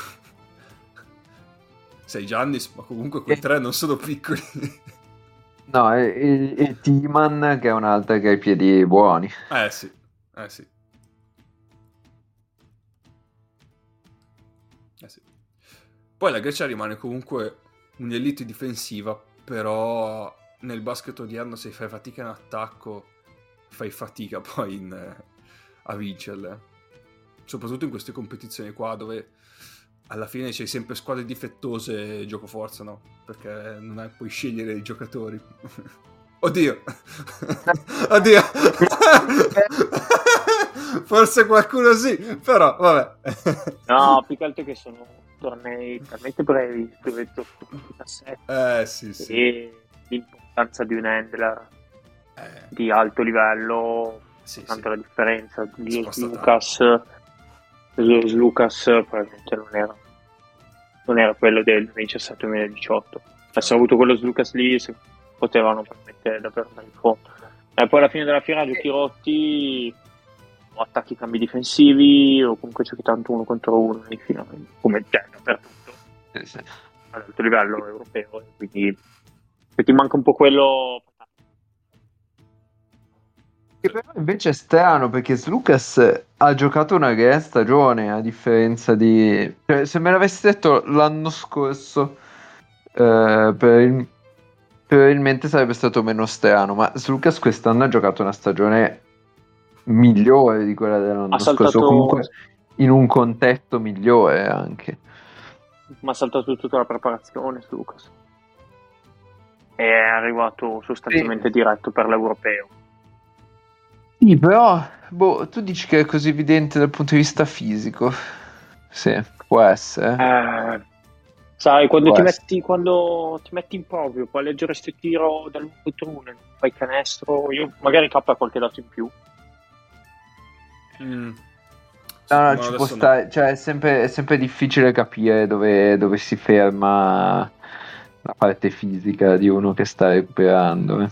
Sei Giannis, ma comunque quei Eh. tre non sono piccoli. No, e, e, e Timan, che è un'altra che ha i piedi buoni. eh sì, eh sì. Poi la Grecia rimane comunque un'elite difensiva, però nel basket odierno se fai fatica in attacco, fai fatica poi in, eh, a vincerle. Soprattutto in queste competizioni qua dove alla fine c'hai sempre squadre difettose e gioco forza, no? Perché non hai, puoi scegliere i giocatori. Oddio! Oddio! Forse qualcuno sì, però vabbè. No, più che altro che sono tornei talmente brevi, scritto 17, Eh sì, sì. e l'importanza di un handler Eh, di alto livello, sì, sì. tanto la differenza. Sposta Lucas, Lucas probabilmente non era, non era quello del 2017-2018. Avessero avuto quello Lucas lì, se potevano permettere davvero andare in fondo. E poi alla fine della fiera giochi rotti, o attacchi cambi difensivi, o comunque giochi tanto uno contro uno in finale, come c'è dappertutto ad alto livello europeo. e Quindi se ti manca un po' quello. Che però invece è strano perché Slucas ha giocato una gran stagione a differenza di... Cioè, se me l'avessi detto l'anno scorso, eh, per- probabilmente sarebbe stato meno strano, ma Slucas quest'anno ha giocato una stagione migliore di quella dell'anno Ha scorso, saltato- comunque in un contesto migliore anche. Ma ha saltato tutta la preparazione su Lucas. È arrivato sostanzialmente diretto per l'europeo. Sì, però, boh, tu dici che è così evidente dal punto di vista fisico. Sì, può essere. Eh, sai, quando ti, metti, quando ti metti in proprio, poi leggeresti il tiro dal contro uno, fai canestro, io magari cappa qualche dato in più. Mm. No, no, ci può no. stare, cioè è sempre, è sempre difficile capire dove, dove si ferma la parte fisica di uno che sta recuperando. eh.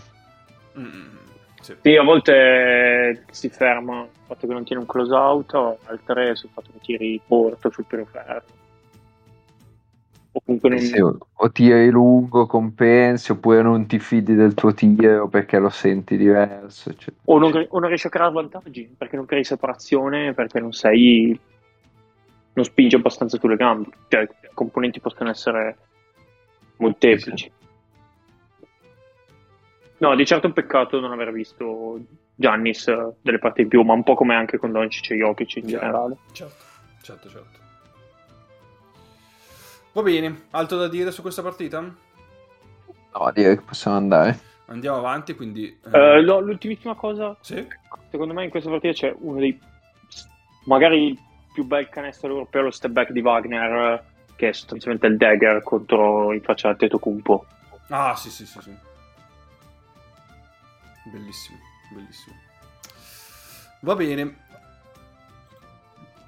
Mm, sì. Sì, a volte si ferma il fatto che non tiene un close out, altre sul fatto che tiri corto sul primo ferro. O comunque non... Sì, o, o tiri lungo, compensi, oppure non ti fidi del tuo tiro perché lo senti diverso. eccetera. o, non, o non riesci a creare vantaggi perché non crei separazione, perché non sei. non spingi abbastanza sulle gambe. Cioè, i componenti possono essere molteplici. No, di certo è un peccato non aver visto Giannis eh, delle parti in più, ma un po' come anche con Doncic e Jokic in generale. Certo, certo, certo. Va bene, altro da dire su questa partita? No, direi che possiamo andare. Andiamo avanti, quindi... Eh, no, l'ultimissima cosa, Sì? secondo me in questa partita c'è uno dei magari il più bel canestro europeo, lo step back di Wagner, che è sostanzialmente il dagger contro il faccia Tetocumpo. Ah, sì, sì, sì, sì. Bellissimo, bellissimo. Va bene.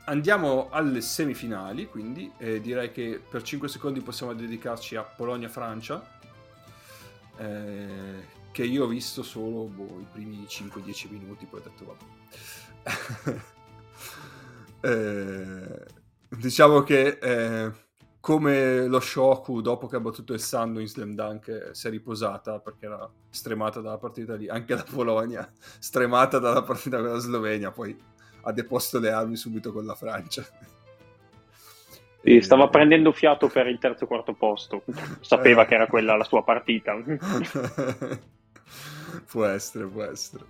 Andiamo alle semifinali, quindi eh, direi che per 5 secondi possiamo dedicarci a Polonia-Francia, eh, che io ho visto solo boh, i primi 5-10 minuti, poi ho detto vabbè. Eh, diciamo che eh, come lo Shoku dopo che ha battuto il Sando in Slam Dunk eh, si è riposata perché era stremata dalla partita lì, anche la Polonia stremata dalla partita con la Slovenia, poi ha deposto le armi subito con la Francia. Sì, stava prendendo fiato per il terzo e quarto posto. Sapeva che era quella la sua partita. può essere, può essere.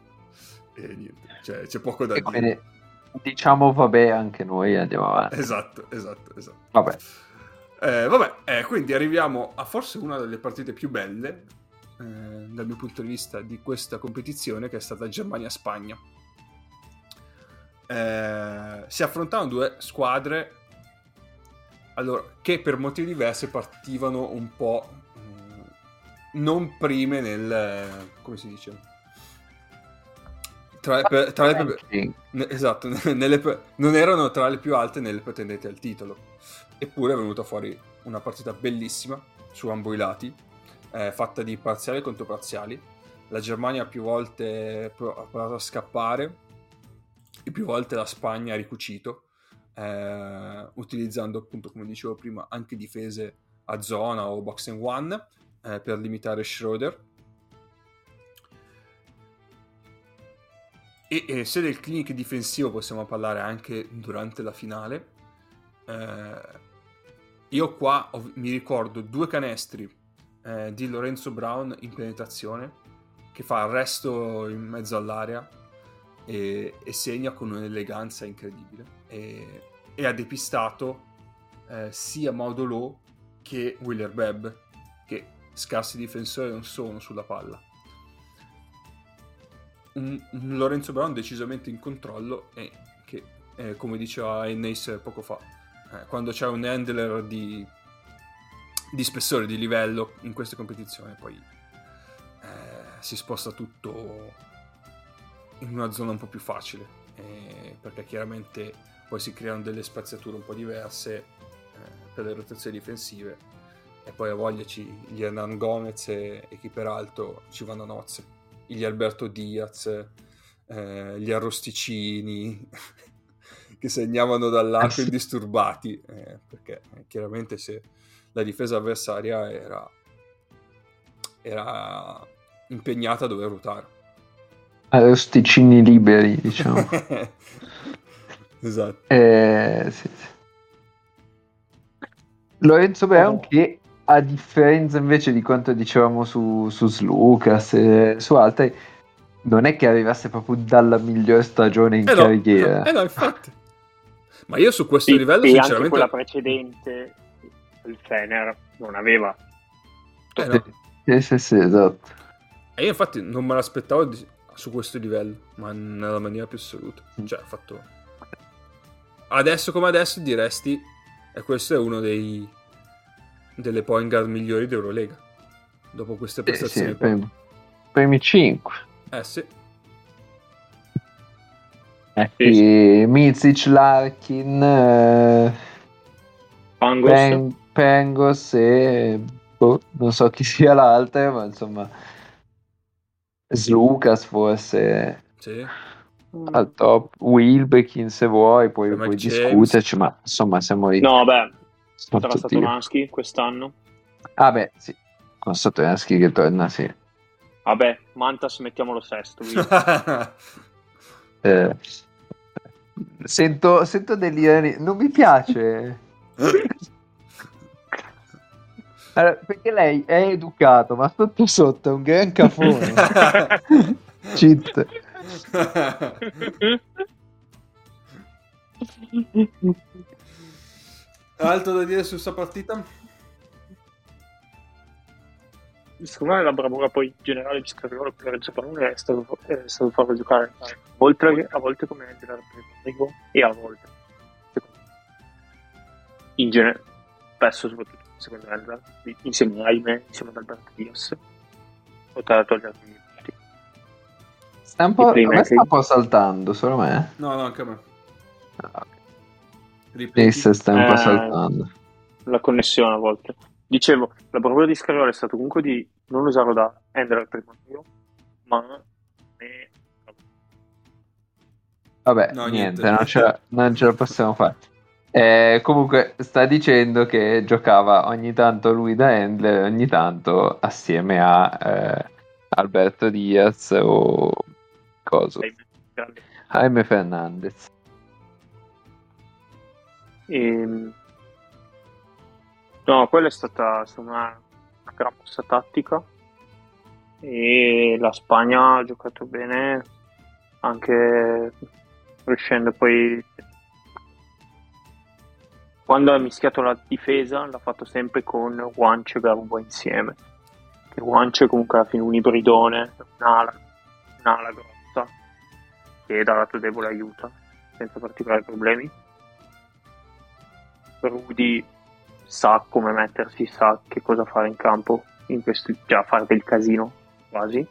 E niente, cioè, c'è poco da E dire. quindi diciamo vabbè anche noi andiamo avanti. Esatto, esatto, esatto. Vabbè. Eh, vabbè, eh, quindi arriviamo a forse una delle partite più belle, eh, dal mio punto di vista, di questa competizione, che è stata Germania-Spagna. Eh, si affrontavano due squadre allora, che per motivi diversi partivano un po' mh, non prime nel... come si dice? Tra, per- tra le, Esatto, nelle non erano tra le più alte nelle pretendenti al titolo. Eppure è venuta fuori una partita bellissima su ambo i lati, eh, fatta di parziali contro parziali. La Germania più volte ha provato a scappare e più volte la Spagna ha ricucito, eh, utilizzando appunto, come dicevo prima, anche difese a zona o box and one eh, per limitare Schroeder. E, e se del clinic difensivo possiamo parlare anche durante la finale, eh, io qua ho- mi ricordo due canestri eh, di Lorenzo Brown in penetrazione che fa il resto in mezzo all'area e, e segna con un'eleganza incredibile. E, e ha depistato eh, sia Maudolò che Willer Bebb che scarsi difensori non sono sulla palla. Un, un Lorenzo Brown decisamente in controllo e che, eh, come diceva Ennis poco fa, eh, quando c'è un handler di, di spessore, di livello in queste competizioni, poi eh, si sposta tutto in una zona un po' più facile, eh, perché chiaramente poi si creano delle spaziature un po' diverse eh, per le rotazioni difensive e poi a voglia ci, gli Hernan Gomez e, e chi peraltro ci vanno a nozze gli Alberto Diaz, eh, gli Arrosticini, che segnavano dall'arco sì. indisturbati, eh, perché eh, chiaramente se la difesa avversaria era, era impegnata a dover ruotare. Arrosticini liberi, diciamo. esatto. Eh, sì, sì. Lorenzo Brown Oh. che a differenza invece di quanto dicevamo su, su Slucas e su altri non è che arrivasse proprio dalla miglior stagione in Eh no, carriera eh no, infatti. Ma io su questo Sì, livello e anche sinceramente... quella precedente, il Fener, non aveva. eh, no. sì, sì, sì, esatto E io infatti non me l'aspettavo di- su questo livello, ma nella maniera più assoluta. Mm. Cioè, ha fatto... Adesso come adesso diresti, e questo è uno dei... delle point guard migliori d'Eurolega. Dopo queste Sì, sì, prestazioni. qua. primi, primi 5 Eh sì. eh, Sì, sì. Mizic, Larkin eh, Pangos, Pen- Pengos e boh, non so chi sia l'altra ma insomma Slucas forse Sì. al top Wilbekin se vuoi puoi, James. discuterci ma insomma siamo lì No, beh, Sono sarà tutti- stato Nansky quest'anno. ah beh sì con Satoransky che torna sì Vabbè, Mantas mettiamolo sesto. Eh, sento, sento degli non mi piace Allora, perché lei è educato ma sotto sotto è un gran cafone. Cheat. Altro da dire su questa partita? Secondo me la bravura poi generale di Scariolo per Lorenzo Brown è stato, è stato farlo giocare. Oltre che a volte come handler preventivo e a volte in genere spesso soprattutto secondo handler insieme a Jaime insieme ad Alberto Diaz potrà togliermi i punti sta un po', me sta un po' saltando solo me No, no, anche a me. Ah. Sì, sta un po' Eh, saltando la connessione a volte dicevo la bravura di Scariolo è stato comunque di non usarlo da handler preventivo ma eh, Vabbè, No, niente, niente. Non, ce la, non ce la possiamo fare. Eh, comunque, sta dicendo che giocava ogni tanto lui da handler, ogni tanto assieme a eh, Alberto Diaz o coso, Jaime, Fernandez. Ehm, No, quella è stata, stata una, una gran mossa tattica. E la Spagna ha giocato bene anche riuscendo poi quando ha mischiato la difesa l'ha fatto sempre con Wanch e Garuba insieme. Che è comunque alla fine un ibridone un'ala, un'ala grossa che dal lato debole aiuta senza particolari problemi. Rudy sa come mettersi sa che cosa fare in campo in questo, già fare del casino quasi.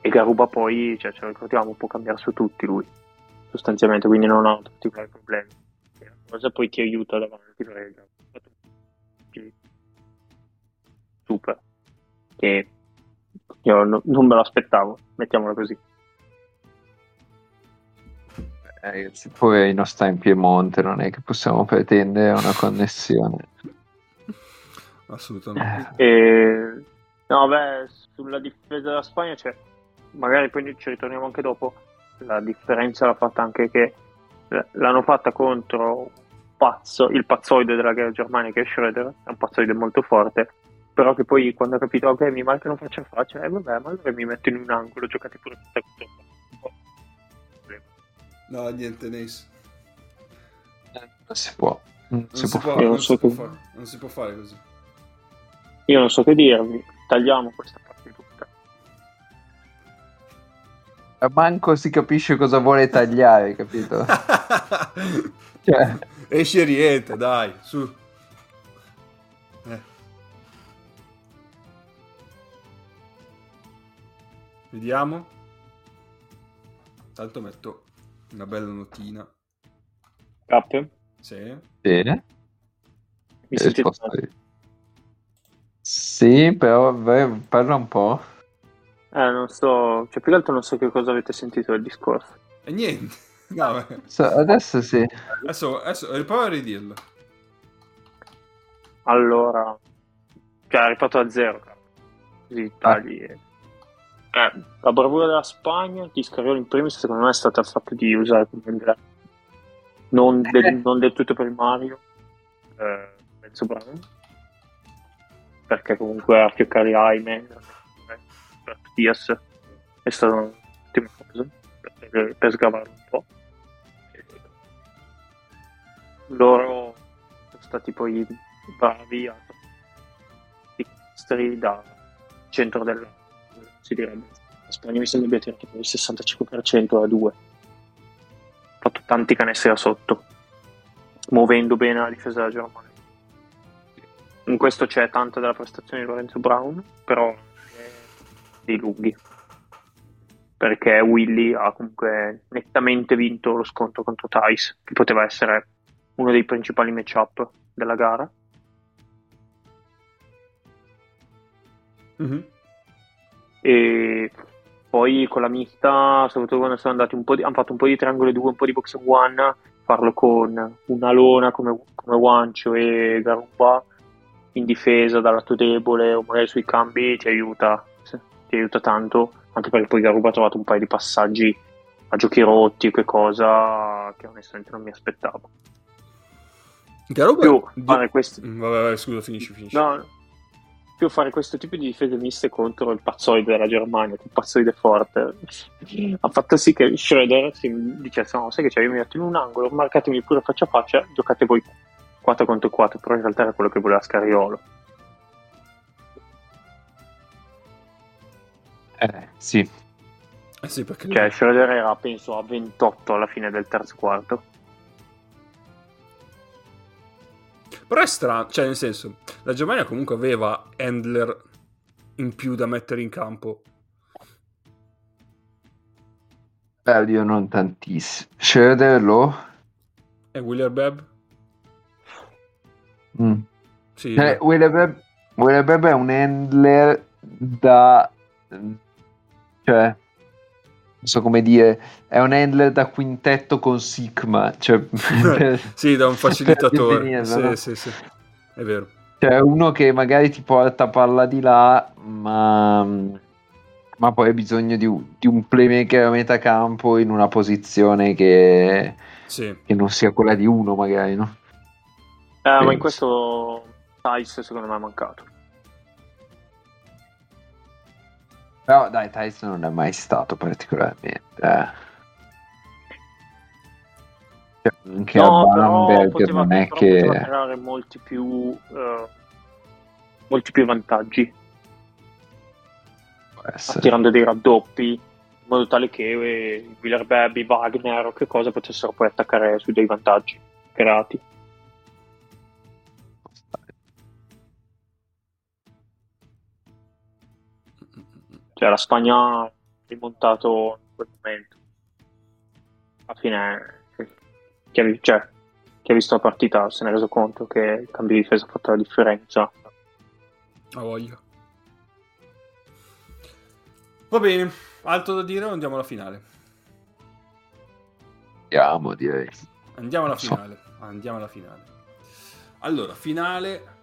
E Garuba poi, cioè, ce lo ricordiamo, può cambiare su tutti lui, sostanzialmente, quindi non ha particolari problemi. Cosa poi ti aiuta davanti super, che io no, non me lo aspettavo, mettiamola così. Eh, poi non sta in Piemonte, non è che possiamo pretendere una connessione. Assolutamente. E... No, beh, sulla difesa della Spagna c'è magari poi ci ritorniamo anche dopo, la differenza l'ha fatta anche che l'hanno fatta contro pazzo, il pazzoide della guerra germanica che è Schroeder, è un pazzoide molto forte, però che poi quando ha capito ok mi manca non faccia faccia, eh vabbè ma allora mi metto in un angolo, giocate pure tutta No, niente, Nace. Eh, non si può. Non, Non, si, si, può fare. non, non si so può che- fare, non si può fare così. Io non so che dirvi, tagliamo questa Manco si capisce cosa vuole tagliare, capito? Cioè, Esce e rientra, dai, su. Eh. Vediamo. Tanto metto una bella notina. Cap, Sì. bene. mi sentite Sì, però parla un po'. Eh, non so, cioè più che altro non so che cosa avete sentito del discorso. E niente. No. So- adesso sì. adesso, adesso riprova a ridirlo. Allora, cioè riparto da zero, così tagli. e- Eh, la bravura della Spagna di Scariolo in primis secondo me è stata il fatto di usare come. Non del, non del tutto primario, eh, mezzo bravo, perché comunque a fioccare Jaime per Diaz è stata un'ottima cosa per, per sgravare un po'. Loro sono stati poi bravi a distri da centro della si direbbe. La Spagna mi sembra abbia tirato il 65% a 2 ha fatto tanti canestri da sotto muovendo bene la difesa della Germania. In questo c'è tanta della prestazione di Lorenzo Brown però dei lunghi perché Willy ha comunque nettamente vinto lo scontro contro Thais che poteva essere uno dei principali matchup della gara Mhm. e poi con la mista, soprattutto quando sono andati un po' di, hanno fatto un po' di triangolo 2, un po' di box one, farlo con una lona come, come Wancio e Garuba in difesa dal lato debole o magari sui cambi ti aiuta, ti aiuta tanto, anche perché poi Garuba ha trovato un paio di passaggi a giochi rotti che cosa che onestamente non mi aspettavo. Garuba- Più di- fare questo, Mm, Vabbè, vai, scusa, finisci, finisci. No, più fare questo tipo di difese miste contro il pazzoide della Germania, che un pazzoide forte, ha fatto sì che Schroeder si dicesse: No, sai che c'è, io mi metto in un angolo, marcatemi pure faccia a faccia, giocate voi 4 contro 4, però in realtà era quello che voleva Scariolo. Eh, sì. Eh sì, perché... Cioè, Schroeder era penso a 28 alla fine del terzo quarto. Però è strano, cioè nel senso, la Germania comunque aveva handler in più da mettere in campo. Beh, io non tantissimo. Schroeder lo... E William Bebb? Mm. Sì. Eh, Willebeb Willebeb è un handler da... Cioè... Non so come dire, è un handler da quintetto con Sigma, cioè, sì, da un facilitatore. definirlo, sì, no? sì, sì. È vero. Cioè, uno che magari ti porta palla di là, ma, ma poi hai bisogno di, un- di un playmaker a metà campo in una posizione che, Sì. che non sia quella di uno, magari, no? ma in questo Tice secondo me è mancato. Però dai, Tyson non è mai stato particolarmente. eh. Cioè, anche no, a Bamberg poteva, non è però poteva che. creare molti più, eh, molti più vantaggi, attirando dei raddoppi, in modo tale che eh, Wheeler Baby, Wagner o che cosa potessero poi attaccare su dei vantaggi creati. Cioè la Spagna ha rimontato in quel momento. Alla fine, chi ha, cioè, chi ha visto la partita se ne è reso conto che il cambio di difesa ha fatto la differenza. A voglia. Va bene, altro da dire o andiamo alla finale? Andiamo, direi. Andiamo alla finale. Andiamo alla finale. Allora, finale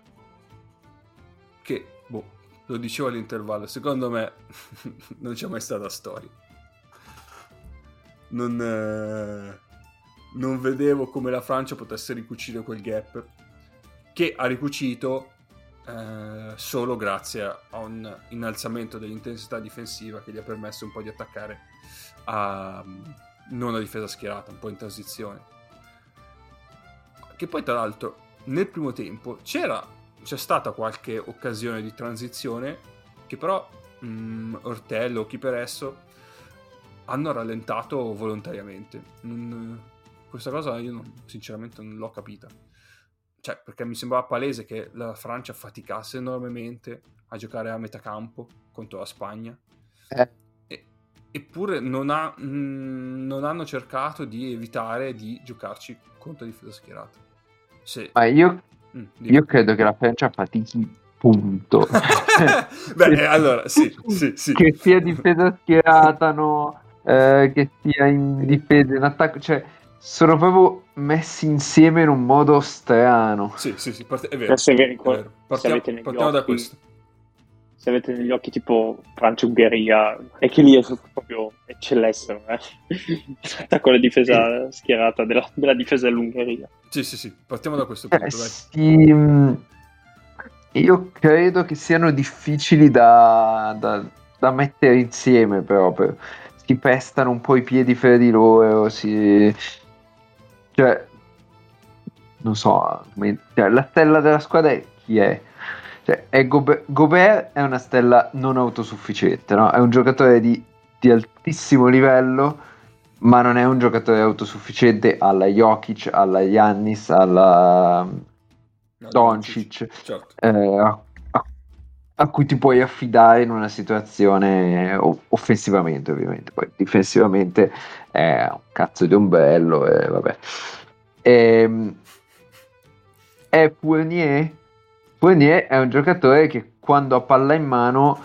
che, boh, lo dicevo all'intervallo, secondo me non c'è mai stata storia. Non, eh, non vedevo come la Francia potesse ricucire quel gap che ha ricucito eh, solo grazie a un innalzamento dell'intensità difensiva che gli ha permesso un po' di attaccare a non a difesa schierata, un po' in transizione. Che poi, tra l'altro, nel primo tempo c'era, c'è stata qualche occasione di transizione che però mh, Ortello o chi per esso hanno rallentato volontariamente. Non- questa cosa io non- sinceramente non l'ho capita. Cioè, perché mi sembrava palese che la Francia faticasse enormemente a giocare a metà campo contro la Spagna. Eh. E- eppure non, ha- mh, non hanno cercato di evitare di giocarci contro difesa schierata. Se... Ma io, Mm, io credo che la Francia fatichi, punto. Beh, eh, allora, sì, sì, sì. che sia difesa schierata, no, eh, che sia in difesa, in attacco, cioè sono proprio messi insieme in un modo strano. Sì, sì, sì, parte- è vero. Adesso è vero, è vero. Partiamo, partiamo da questo. Se avete negli occhi tipo Francia-Ungheria, è che lì è proprio eccellessero, eh? Attacco alla difesa schierata della, della difesa dell'Ungheria. Sì, sì, sì, partiamo da questo Eh, punto, dai. sì, mm, io credo che siano difficili da, da- da mettere insieme proprio. Si pestano un po' i piedi fra di loro, si... Cioè, non so, cioè, la stella della squadra è- chi è? Cioè, è Gobe- Gobert è una stella non autosufficiente, no? È un giocatore di, di altissimo livello, ma non è un giocatore autosufficiente alla Jokic, alla Giannis, alla No, Doncic, Certo. eh, a, a- a cui ti puoi affidare in una situazione offensivamente, ovviamente. Poi difensivamente è un cazzo di ombrello e vabbè. Ehm, è Fournier. Fournier è un giocatore che quando ha palla in mano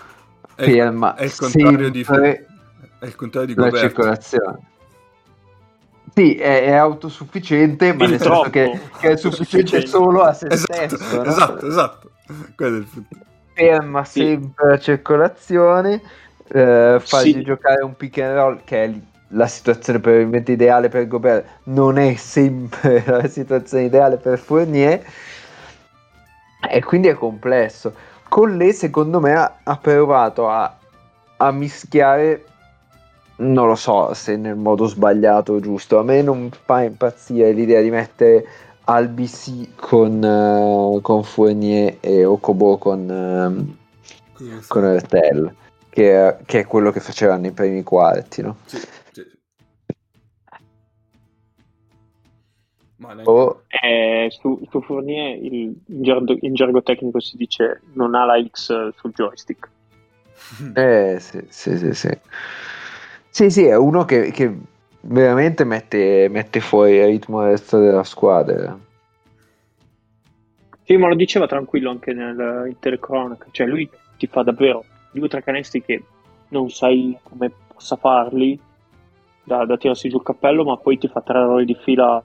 È il- ferma è il contrario di È il contrario di la Gobert. circolazione. Sì, è, è autosufficiente, ma Fin nel senso troppo che, che è sufficiente solo a se Esatto, stesso. no? esatto, esatto. Quello è il punto. ferma Sì. sempre la circolazione, eh, fargli Sì. giocare un pick and roll che è la situazione probabilmente ideale per Gobert, non è sempre la situazione ideale per Fournier e quindi è complesso. Con lei secondo me ha, ha provato a, a mischiare non lo so se nel modo sbagliato o giusto. A me non fa impazzire l'idea di mettere Albc con, eh, con Fournier e Okobo con, ehm, con Ertel, che, che è quello che facevano nei primi quarti. No? Sì, sì, sì. Ma neanche- O, Eh, su, su Fournier il, in, gergo, in gergo tecnico si dice non ha la X sul joystick. eh, sì, sì, sì, sì. Sì, sì, è uno che, che veramente mette, mette fuori il ritmo del resto della squadra. Sì, ma lo diceva tranquillo anche nel, in telecronaca, cioè lui ti fa davvero due o tre canestri che non sai come possa farli da, da tirarsi giù il cappello, ma poi ti fa tre errori di fila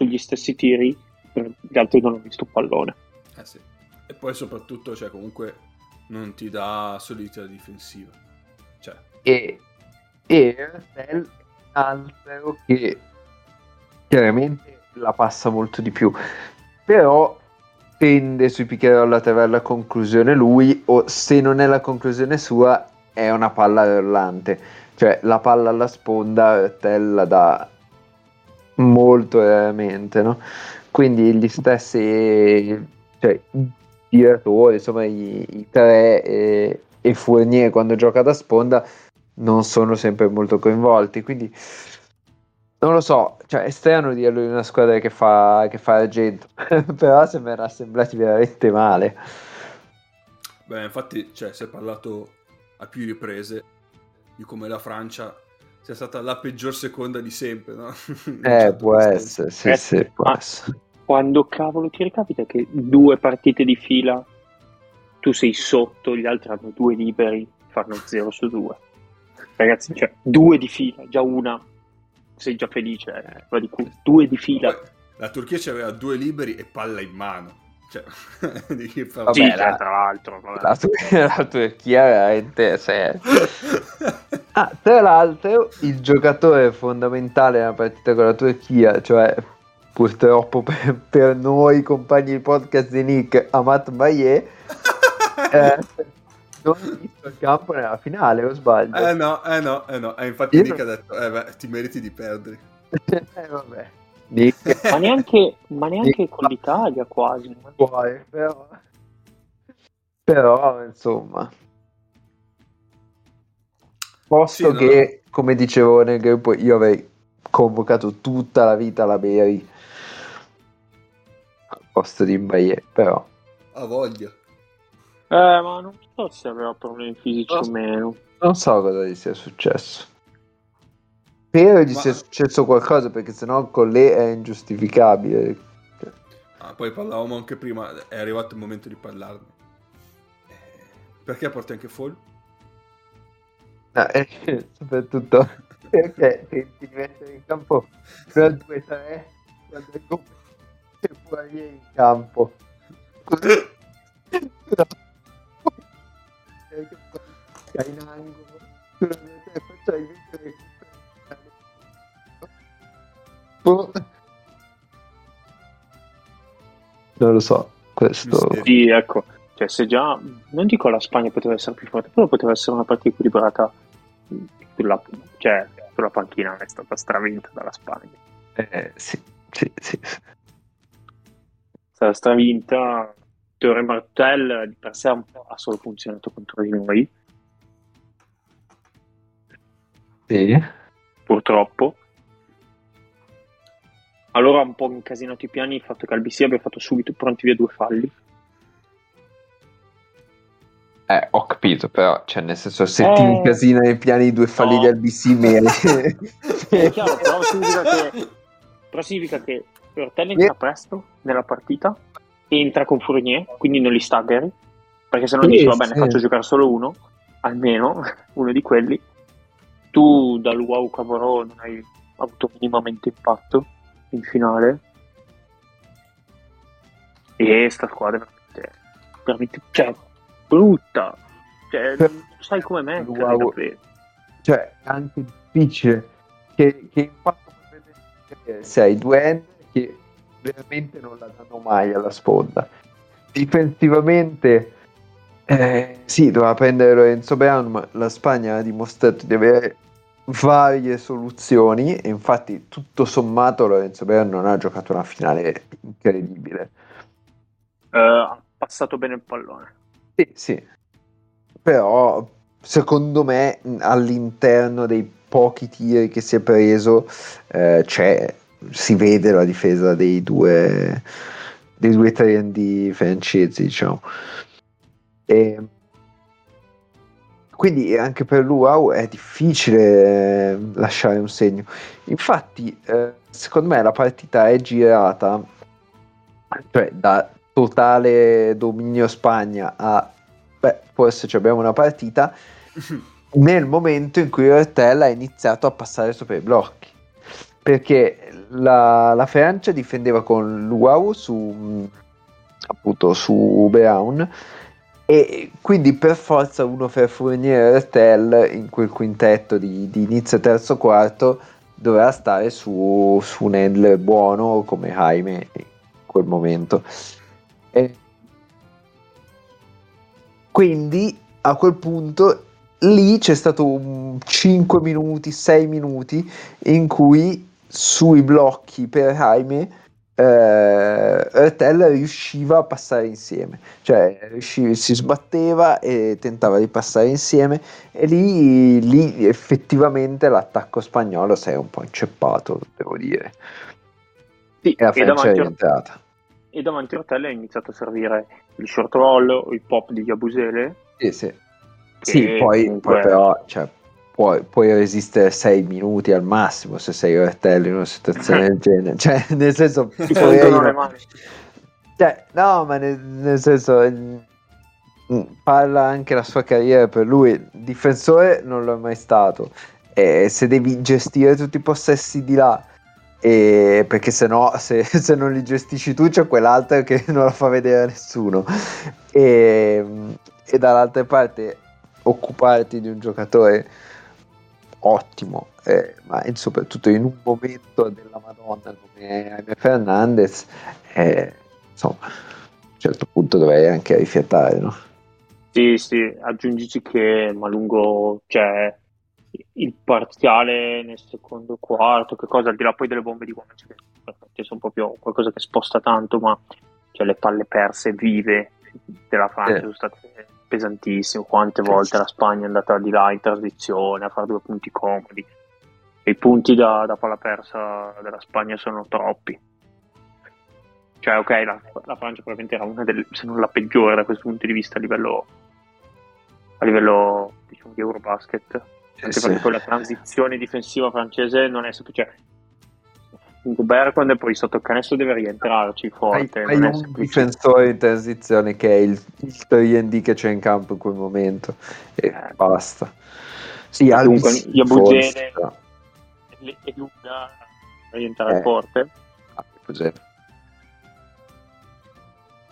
sugli stessi tiri, gli altri non hanno visto un pallone. Eh sì. E poi soprattutto, cioè, comunque non ti dà solidità difensiva. Cioè, E, e Ertel è un altro che chiaramente la passa molto di più. però tende sui picchieri laterale la conclusione lui o se non è la conclusione sua è una palla rollante cioè la palla alla sponda Tella da molto raramente no? quindi gli stessi cioè, tiratori insomma i, i tre e, e Fournier quando gioca da sponda non sono sempre molto coinvolti quindi non lo so, cioè è strano dirlo in una squadra che fa, che fa argento, però sembrano assemblati veramente male. Beh, infatti, cioè, si è parlato a più riprese di come la Francia sia stata la peggior seconda di sempre, no? eh, certo può essere, sì, eh, sì, può essere. Quando cavolo ti ricapita che due partite di fila tu sei sotto, gli altri hanno due liberi, fanno 0 su 2. Ragazzi, cioè, due di fila, già una sei già felice, eh, di due di fila. La Turchia c'aveva due liberi e palla in mano. Cioè, di chi fa vabbè, sì, la, tra l'altro. La, la, Turchia veramente se... ah, tra l'altro, il giocatore fondamentale nella partita con la Turchia, cioè purtroppo per, per noi compagni di podcast di Nick, Amat Baye, eh, non hai visto il campo nella finale, o sbaglio? Eh no, eh no, eh no. Eh, infatti Io Nick non... ha detto, eh beh, ti meriti di perdere. eh vabbè. Ma neanche, ma neanche con l'Italia quasi. Puoi, però... però, insomma... Posto sì, che, no. come dicevo nel gruppo, io avrei convocato tutta la vita la Beri al posto di Mbaye, però... Ha voglia. Eh, ma non so se aveva problemi fisici no, o meno. Non so cosa gli sia successo. Spero gli ma... sia successo qualcosa perché sennò con lei è ingiustificabile. Ah, poi parlavamo anche prima, è arrivato il momento di parlarne. Eh, perché porti anche Fall? Ah, eh, soprattutto perché di mettere in campo una 2-3 quando è come e poi è in campo. in angolo facciamo vincere boh. non lo so questo sì ecco cioè se già non dico la Spagna poteva essere più forte però poteva essere una partita equilibrata sulla, cioè, sulla panchina è stata stravinta dalla Spagna eh, sì sì sì è stata stravinta Teore Martel di per sé ha solo funzionato contro di noi Sì. Purtroppo. Allora ha un po' incasinato i piani il fatto che al BC abbia fatto subito pronti via due falli. Eh, ho capito, però, cioè, nel senso, se eh... ti incasina i piani i due falli no. del BC, mere... È chiaro, però significa che, però significa che Ortelli entra presto nella partita, entra con Fournier, quindi non li staggeri, perché se no sì, dici, va bene, sì. faccio giocare solo uno, almeno uno di quelli, tu dal wow Cavorò non hai avuto minimamente impatto in finale. E sta squadra è veramente, veramente cioè, brutta. Cioè, non sai come mettere wow. cioè è anche difficile che, che impatto potrebbe se hai due che veramente non la danno mai alla sponda. Difensivamente eh, sì, doveva prendere Lorenzo Brown, ma la Spagna ha dimostrato di avere varie soluzioni e infatti tutto sommato Lorenzo Brown non ha giocato una finale incredibile. Uh, ha passato bene il pallone. Sì, sì. Però secondo me all'interno dei pochi tiri che si è preso eh, c'è, si vede la difesa dei due, dei due trendi francesi, diciamo. E, quindi anche per Luau è difficile eh, lasciare un segno. Infatti, eh, secondo me la partita è girata cioè da totale dominio Spagna a beh, forse abbiamo una partita nel momento in cui Ortella ha iniziato a passare sopra i blocchi. Perché la, la Francia difendeva con Luau su appunto su Brown e quindi per forza uno per fornire Ertel in quel quintetto di, di inizio terzo quarto dovrà stare su, su un handler buono come Jaime quel momento. E quindi a quel punto lì c'è stato un 5 minuti, 6 minuti in cui sui blocchi per Jaime eh, Ertel riusciva a passare insieme, cioè riusciva, si sbatteva e tentava di passare insieme e lì, lì effettivamente l'attacco spagnolo si è un po' inceppato, devo dire. Sì, e la Francia è rientrata. e davanti a Ortella è iniziato a servire il short roll, il pop di Yabusele. Sì, sì. Sì, poi, comunque- poi però cioè, puoi, puoi resistere 6 minuti al massimo se sei Ertel in una situazione del genere. Cioè, nel senso, Ti le mani. Cioè, no, ma nel, nel senso, mm, parla anche la sua carriera per lui. Difensore non lo è mai stato. E se devi gestire tutti i possessi di là, e perché se no, se, se non li gestisci tu, c'è quell'altro che non lo fa vedere a nessuno. E, e dall'altra parte, occuparti di un giocatore ottimo, eh, ma soprattutto in un momento della Madonna come Jaime Fernandez, eh, insomma, a un certo punto dovrei anche rifiatare, no? Sì, sì, aggiungici che Malungo, cioè il parziale nel secondo quarto, che cosa, al di là poi delle bombe di guancia, che infatti sono proprio qualcosa che sposta tanto, ma cioè, le palle perse vive della Francia Eh. sono state pesantissime. Quante volte la Spagna è andata di là in transizione a fare due punti comodi. E i punti da, da palla persa della Spagna sono troppi. Cioè, ok, la, la Francia probabilmente era una delle, se non la peggiore da questo punto di vista a livello, a livello diciamo, di Eurobasket. Anche sì. perché poi la transizione difensiva francese non è semplice. Cioè, Gobert quando è poi sotto il canestro deve rientrarci Hai, forte. hai non è un difensore in transizione che è il, il 3D che c'è in campo in quel momento e Eh. basta. Sì, Dunque, però. E lunga rientrare Eh. forte. Ah, cos'è?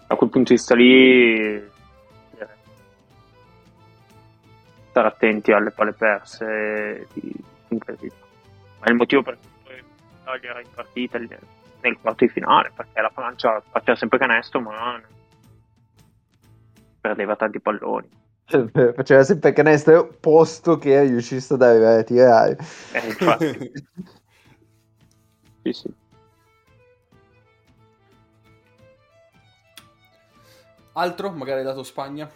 Da quel punto di vista lì eh, stare attenti alle palle perse di incredibile. Ma è il motivo per cui era in partita nel nel quarto di finale, perché la Francia faceva sempre canestro, ma perdeva tanti palloni. Faceva sempre canestro posto che riuscisse ad arrivare a tirare. Eh, infatti, sì, sì. Altro, magari lato Spagna.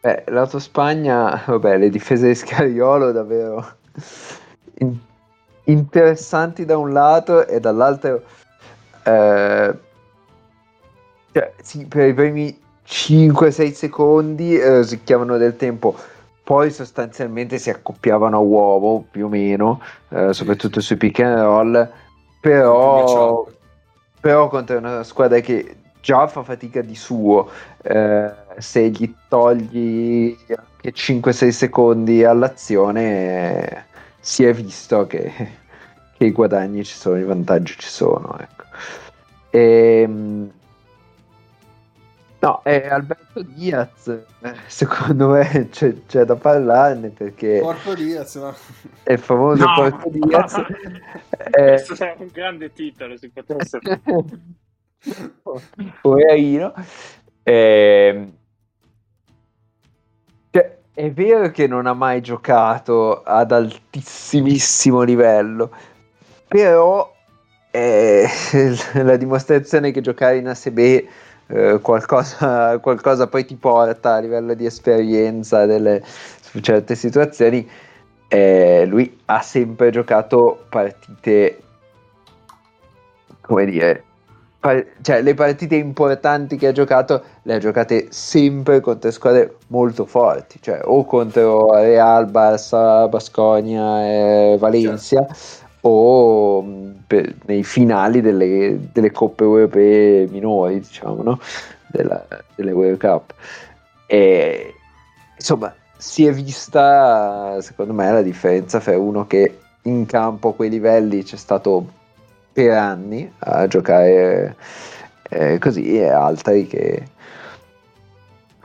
Beh, lato Spagna, vabbè, le difese di Scariolo davvero in- interessanti da un lato e dall'altro eh, cioè, sì, per i primi 5-6 secondi eh, rosicchiavano del tempo. Poi sostanzialmente si accoppiavano a uovo più o meno eh, soprattutto sui pick and roll. Però però contro una squadra che già fa fatica di suo eh, se gli togli anche 5-6 secondi all'azione eh, si è visto che, che i guadagni ci sono, i vantaggi ci sono. Ecco. Ehm, no, e Alberto Diaz, eh, secondo me c'è, c'è da parlarne perché Porco Diaz, no? è il famoso No! Porto Diaz. eh, Questo è un grande titolo, si potesse Poverino. Cioè, è vero che non ha mai giocato ad altissimissimo livello, però è la dimostrazione che giocare in ASB eh, qualcosa, qualcosa poi ti porta a livello di esperienza delle, su certe situazioni. Eh, lui ha sempre giocato partite, come dire, par- cioè le partite importanti che ha giocato le ha giocate sempre contro squadre molto forti, cioè o contro Real, Barça, Basconia e Valencia o mh, per- nei finali delle, delle coppe europee minori, diciamo, no? Della, delle World Cup. E insomma, si è vista secondo me la differenza fra uno che in campo a quei livelli c'è stato per anni a giocare eh, così e altri che,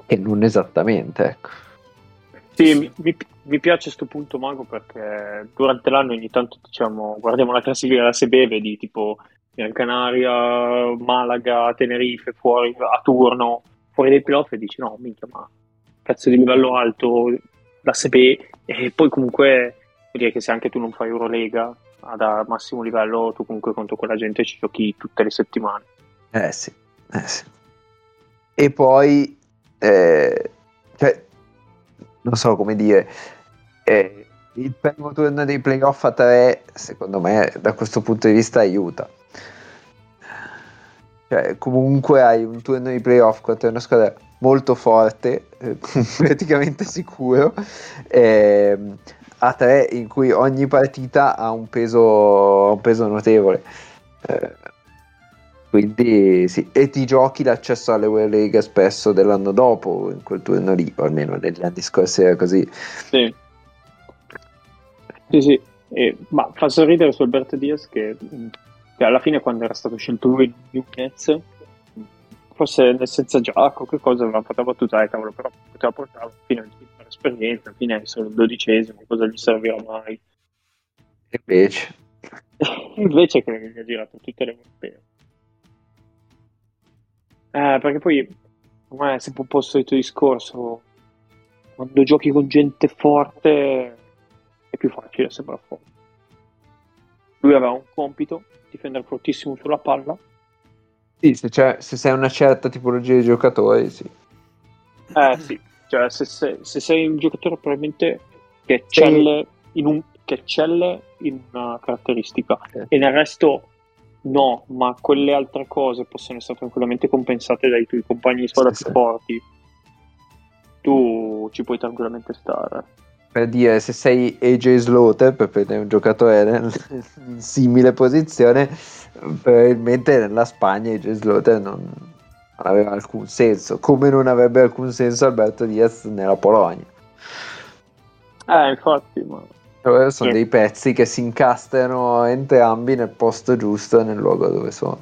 che non esattamente ecco. Sì, mi, mi- mi piace questo punto Mago perché durante l'anno ogni tanto diciamo guardiamo la classifica della SB e vedi tipo Gran Canaria, Malaga, Tenerife, fuori a turno, fuori dai playoff e dici no, minchia, ma cazzo di livello alto da Sebe e poi comunque vuol dire che se anche tu non fai Eurolega ad massimo livello, tu comunque contro quella gente ci giochi tutte le settimane. Eh sì, eh sì. E poi, eh, cioè, non so come dire, eh, il primo turno dei playoff a 3, secondo me, da questo punto di vista aiuta. Cioè, comunque hai un turno di playoff contro una squadra molto forte, eh, praticamente sicuro, eh, a 3 in cui ogni partita ha un peso, un peso notevole. Eh, quindi sì, e ti giochi l'accesso alle World League spesso dell'anno dopo in quel turno lì, o almeno negli anni scorsi era così. Sì, sì, sì. E, ma fa sorridere su Alberto Diaz che, che, alla fine quando era stato scelto lui in Nets, forse senza gioco, che cosa aveva fatto la battuta, eh, cavolo, però poteva portarlo fino a per esperienza, alla fine è solo il dodicesimo, cosa gli servirà mai? Invece? invece che gli ha girato tutte le europee. Eh, perché poi ormai è sempre un po' il solito discorso. Quando giochi con gente forte è più facile, sembra forte. Lui aveva un compito, difendere fortissimo sulla palla. Sì, se, se sei una certa tipologia di giocatore, sì. Eh sì, cioè se, se, se sei un giocatore probabilmente che eccelle in, un, che eccelle in una caratteristica eh. e nel resto No, ma quelle altre cose possono essere tranquillamente compensate dai tuoi compagni di squadra sì, più sì. forti. Tu ci puoi tranquillamente stare. Per dire, se sei AJ Slaughter, per prendere un giocatore in simile posizione, probabilmente nella Spagna AJ Slaughter non, non aveva alcun senso, come non avrebbe alcun senso Alberto Diaz nella Polonia. Eh, infatti, ma sono sì. dei pezzi che si incastrano entrambi nel posto giusto e nel luogo dove sono.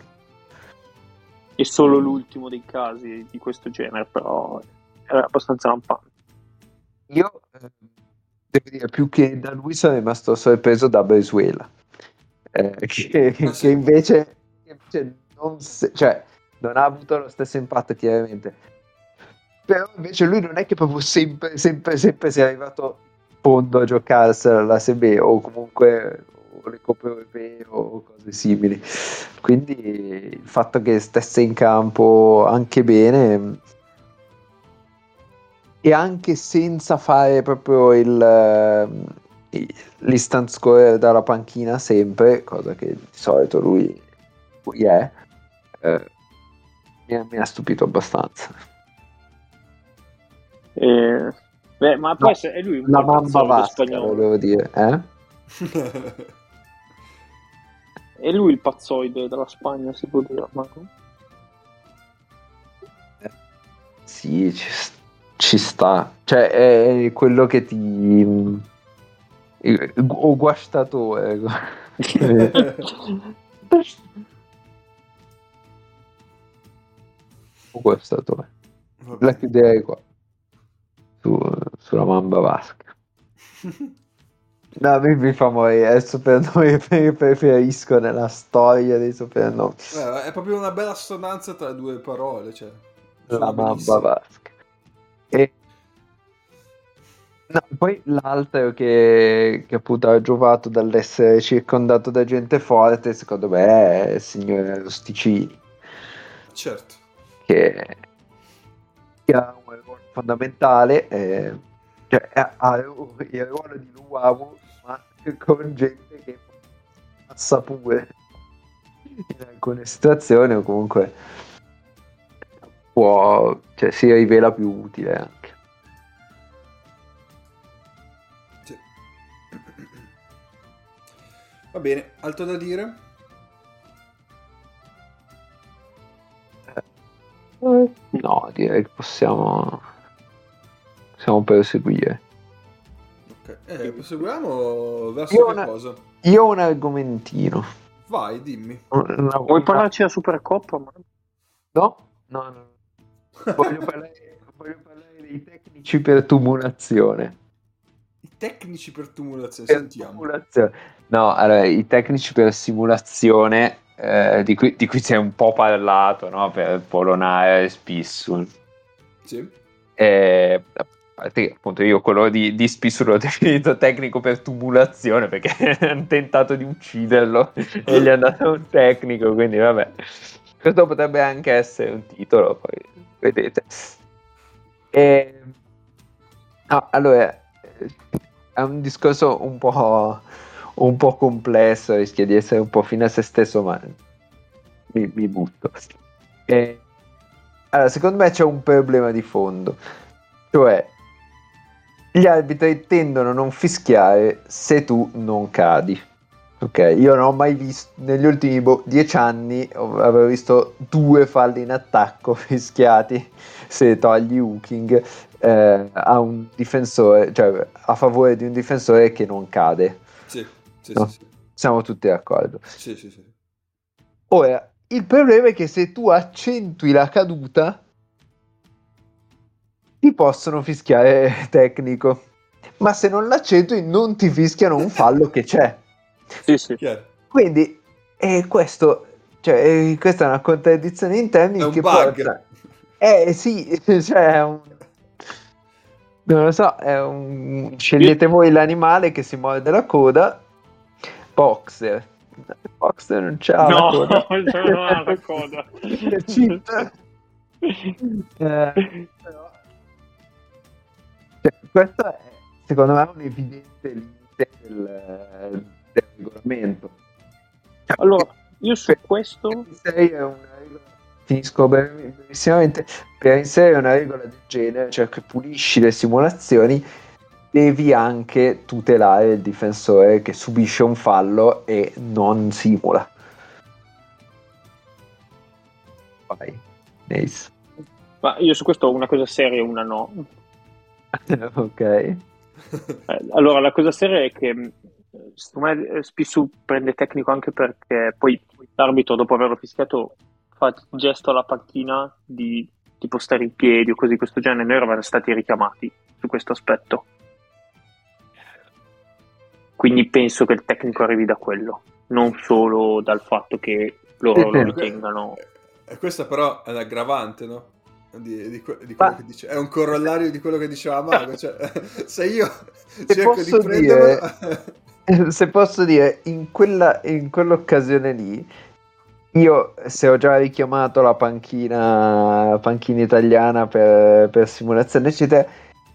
È solo l'ultimo dei casi di questo genere, però è abbastanza lampante. Io eh, devo dire, più che da lui sono rimasto sorpreso da Bresuela, eh, che, ah, che, invece, invece non, se, cioè, non ha avuto lo stesso impatto chiaramente. Però invece lui non è che proprio sempre, sempre, sempre sia arrivato fondo a giocarsela la SB o comunque le coppe europee o cose simili. Quindi il fatto che stesse in campo anche bene e anche senza fare proprio il l'instant score dalla panchina sempre, cosa che di solito lui, lui è, eh, mi, ha, mi, ha, stupito abbastanza. Eh, Beh, ma poi no, è lui un la mamba vasca, volevo dire, eh? è lui il pazzoide della Spagna, si può dire, Marco? Sì, ci, ci, sta. Cioè, è quello che ti... O guastatore. o guastatore. La chiuderei qua su, sulla mamba vasca. No, mi, mi fa morire, è il soprannome che preferisco nella storia dei soprannomi. Eh, è proprio una bella assonanza tra due parole, cioè. La mamba vasca. E... No, poi l'altro che, che appunto ha giovato dall'essere circondato da gente forte, secondo me è il signore Rosticini. Certo. Che, che ha fondamentale, eh, cioè ha il ruolo di Luavu, ma con gente che passa pure in alcune situazioni o comunque può, cioè, si rivela più utile anche. Sì. Va bene, altro da dire? No, direi che possiamo possiamo proseguire. Ok, eh, proseguiamo verso io che una, cosa? Io ho un argomentino. Vai, dimmi. Una, Vuoi parlarci della Supercoppa? No, no, no. Voglio parlare, voglio parlare dei tecnici per tumulazione. I tecnici per tumulazione, per sentiamo. Tumulazione. No, allora, i tecnici per simulazione eh, di, cui, di, cui, si è un po' parlato no? per Polonare e Spissul. Sì. E, appunto io quello di, di Spissul l'ho definito tecnico per tumulazione perché hanno tentato di ucciderlo e gli hanno dato un tecnico, quindi vabbè. Questo potrebbe anche essere un titolo, poi vedete. E... No, allora, è un discorso un po' un po' complesso, rischia di essere un po' fine a se stesso, ma mi, mi butto. E, allora, secondo me c'è un problema di fondo, cioè gli arbitri tendono a non fischiare se tu non cadi. Ok, io non ho mai visto negli ultimi boh, dieci anni avevo visto due falli in attacco fischiati se togli hooking eh, a un difensore, cioè a favore di un difensore che non cade. Sì. Sì, no? sì, sì. Siamo tutti d'accordo. Sì, sì, sì. Ora, il problema è che se tu accentui la caduta, ti possono fischiare tecnico. Ma se non l'accentui, non ti fischiano un fallo che c'è. Sì, sì. Chiaro. Quindi, eh, questo, cioè, eh, questa è una contraddizione in termini che bug. porta... Eh sì, cioè è un... Non lo so, è un... scegliete voi l'animale che si morde la coda Boxer. Boxer non c'ha no, la coda. non ha la coda. Cheat. Eh, però... cioè, questo è secondo me un evidente limite del, del regolamento. Cioè, Allora, io su questo... sei è una regola finisco brevissimamente per inserire una regola del genere cioè che pulisci le simulazioni devi anche tutelare il difensore che subisce un fallo e non simula. Vai, Nace. Ma io su questo ho una cosa seria e una no. ok. Eh, allora, la cosa seria è che mh, secondo me eh, Spissu prende tecnico anche perché poi l'arbitro, dopo averlo fischiato, fa il gesto alla panchina di tipo stare in piedi o cose di questo genere. Noi eravamo stati richiamati su questo aspetto. Quindi penso che il tecnico arrivi da quello, non solo dal fatto che loro lo ritengano. E questa però è l'aggravante, no? Di, di, que- di quello Ma- che dice. È un corollario di quello che diceva Mago. Cioè, se io Se cerco posso di prenderlo... Se posso dire, in, quella, in quell'occasione lì, io se ho già richiamato la panchina, la panchina italiana per, per simulazione, eccetera,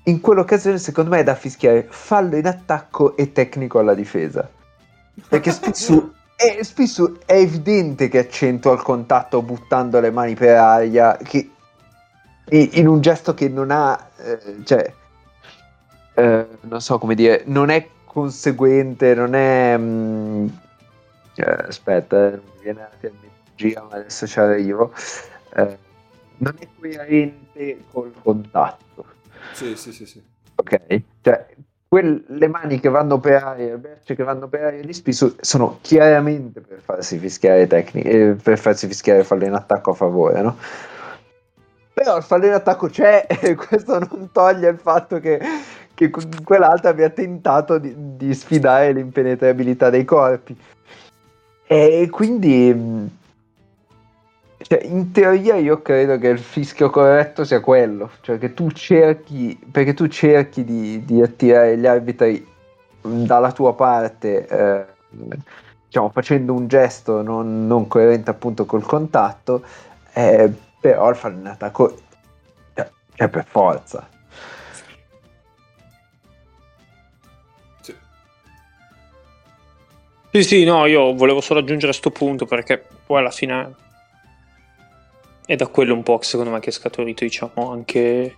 in quell'occasione secondo me è da fischiare fallo in attacco e tecnico alla difesa. Perché spesso è, spesso è evidente che accentua il contatto buttando le mani per aria, che in un gesto che non ha, eh, cioè, eh, non so come dire, non è conseguente, non è... mm, eh, aspetta, eh, non mi viene la terminologia, ma adesso ci arrivo. Eh, non è coerente col contatto, sì, sì, sì, sì. ok? Cioè, quel- le mani che vanno per aria, le braccia che vanno per aria di Spisu sono chiaramente per farsi fischiare tecniche, eh, per farsi fischiare fallo in attacco a favore, no? Però il fallo in attacco c'è e questo non toglie il fatto che, che quell'altro abbia tentato di, di sfidare l'impenetrabilità dei corpi. E quindi, mh, cioè, in teoria, io credo che il fischio corretto sia quello, cioè che tu cerchi, perché tu cerchi di, di attirare gli arbitri dalla tua parte, eh, diciamo, facendo un gesto non, non coerente appunto col contatto, eh, però il fallo in attacco cioè, è per forza. Sì. Sì, sì, no, io volevo solo aggiungere a sto punto perché poi alla fine è da quello un po' che secondo me che è scaturito, diciamo, anche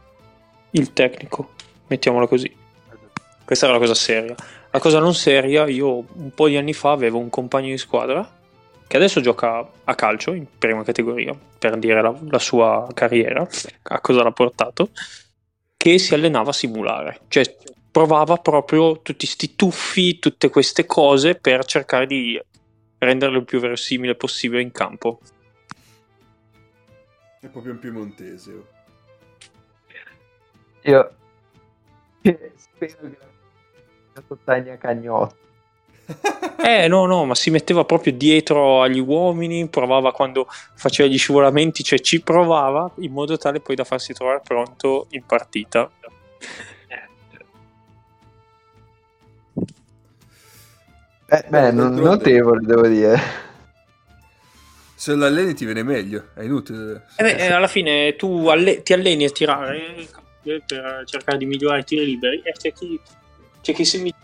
il tecnico, mettiamola così. Questa era la cosa seria. La cosa non seria, io un po' di anni fa avevo un compagno di squadra che adesso gioca a calcio in prima categoria, per dire la, la sua carriera, a cosa l'ha portato, che si allenava a simulare. Cioè, provava proprio tutti sti tuffi, tutte queste cose per cercare di renderlo il più verosimile possibile in campo. È proprio un piemontese. oh. Io spero che la Tania Cagnotti Eh no, no, ma si metteva proprio dietro agli uomini, provava quando faceva gli scivolamenti, cioè ci provava in modo tale poi da farsi trovare pronto in partita. Eh, beh, non- notevole, devo dire. Se lo alleni ti viene meglio, è inutile. Eh beh, eh, alla fine tu alle- ti alleni a tirare eh, per cercare di migliorare i tiri liberi e c'è chi, c'è chi si mi-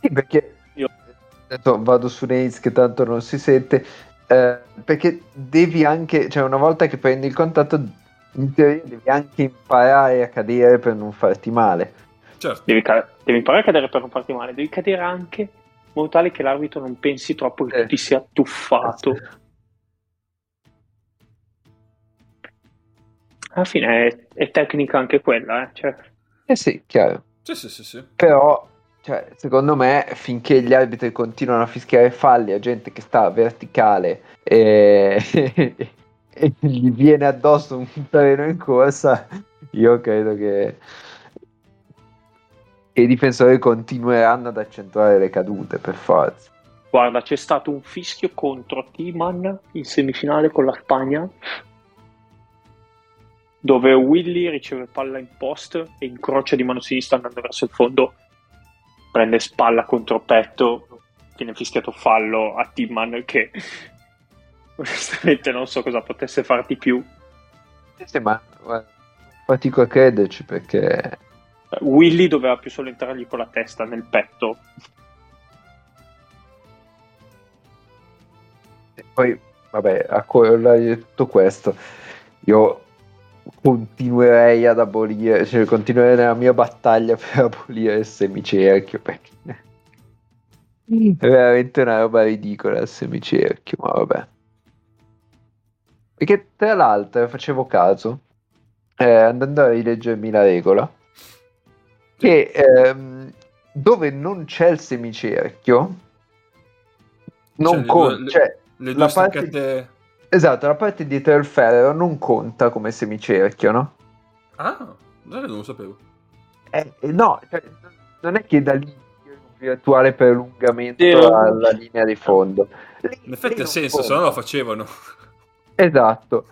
Sì, perché Io- adesso vado su Reigns che tanto non si sente. eh, perché devi anche, cioè, una volta che prendi il contatto, in teoria devi anche imparare a cadere per non farti male. Certo. Devi, ca- devi imparare a cadere per non farti male, devi cadere anche in modo tale che l'arbitro non pensi troppo che Eh. tu ti sia tuffato. Alla fine è, è tecnica anche quella, eh. Cioè, Eh sì, chiaro. Sì, sì, sì, sì. Però, cioè, secondo me, finché gli arbitri continuano a fischiare falli a gente che sta verticale e, e gli viene addosso un terreno in corsa, io credo che i difensori continueranno ad accentuare le cadute per forza. guarda, c'è stato un fischio contro Timan in semifinale con la Spagna dove Willy riceve palla in post e incrocia di mano sinistra andando verso il fondo prende spalla contro petto viene fischiato fallo a Timan che onestamente non so cosa potesse far di più. Sì, ma fatico a crederci perché Willy doveva più solo entrargli con la testa nel petto. E poi, vabbè, a corollario di tutto questo, io continuerei ad abolire, cioè continuerei nella mia battaglia per abolire il semicerchio, perché è veramente una roba ridicola il semicerchio, ma vabbè. Perché tra l'altro facevo caso, eh, andando a rileggermi la regola, che ehm, dove non c'è il semicerchio, non Cioè, le conta, cioè, Le La due parte- staccate... Esatto, la parte dietro del ferro non conta come semicerchio, no? Ah, non lo sapevo. Eh, eh, no, cioè, non è che da lì un virtuale prolungamento Sì. alla linea di fondo. Lì- In effetti ha senso, conta. se no lo facevano. Esatto.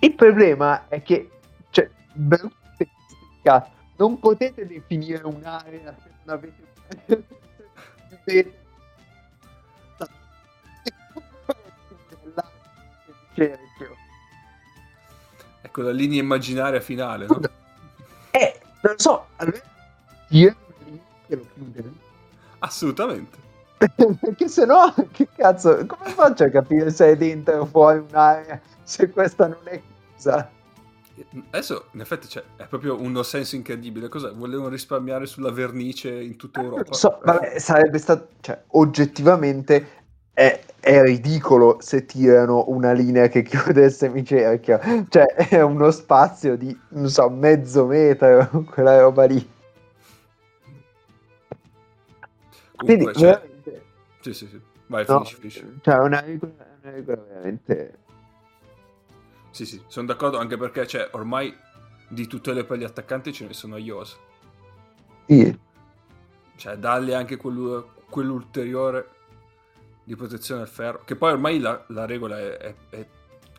Il problema è che, cioè, cazzo, non potete definire un'area se non avete cerchio. Ecco la linea immaginaria finale, no? Eh, non lo so, che lo chiude. Assolutamente. Perché se no, che cazzo, come faccio a capire se è dentro o fuori un'area se questa non è chiusa? Adesso, in effetti, c'è, è proprio un no senso incredibile. Cosa volevano risparmiare sulla vernice in tutta Non Europa? lo so, vabbè, sarebbe stato, cioè, oggettivamente è, è ridicolo se tirano una linea che chiude il semicerchio, cioè è uno spazio di, non so, mezzo metro, quella roba lì. Quindi, Comunque, cioè- veramente, Sì, sì, sì. Vai, no, finisci, finisci. cioè, una regola, una regola veramente... Sì, sì, sono d'accordo anche perché, cioè, ormai di tutele per gli attaccanti ce ne sono a Ios. Sì. Cioè, dargli anche quellu- quell'ulteriore di protezione al ferro. Che poi ormai la, la regola è, è- è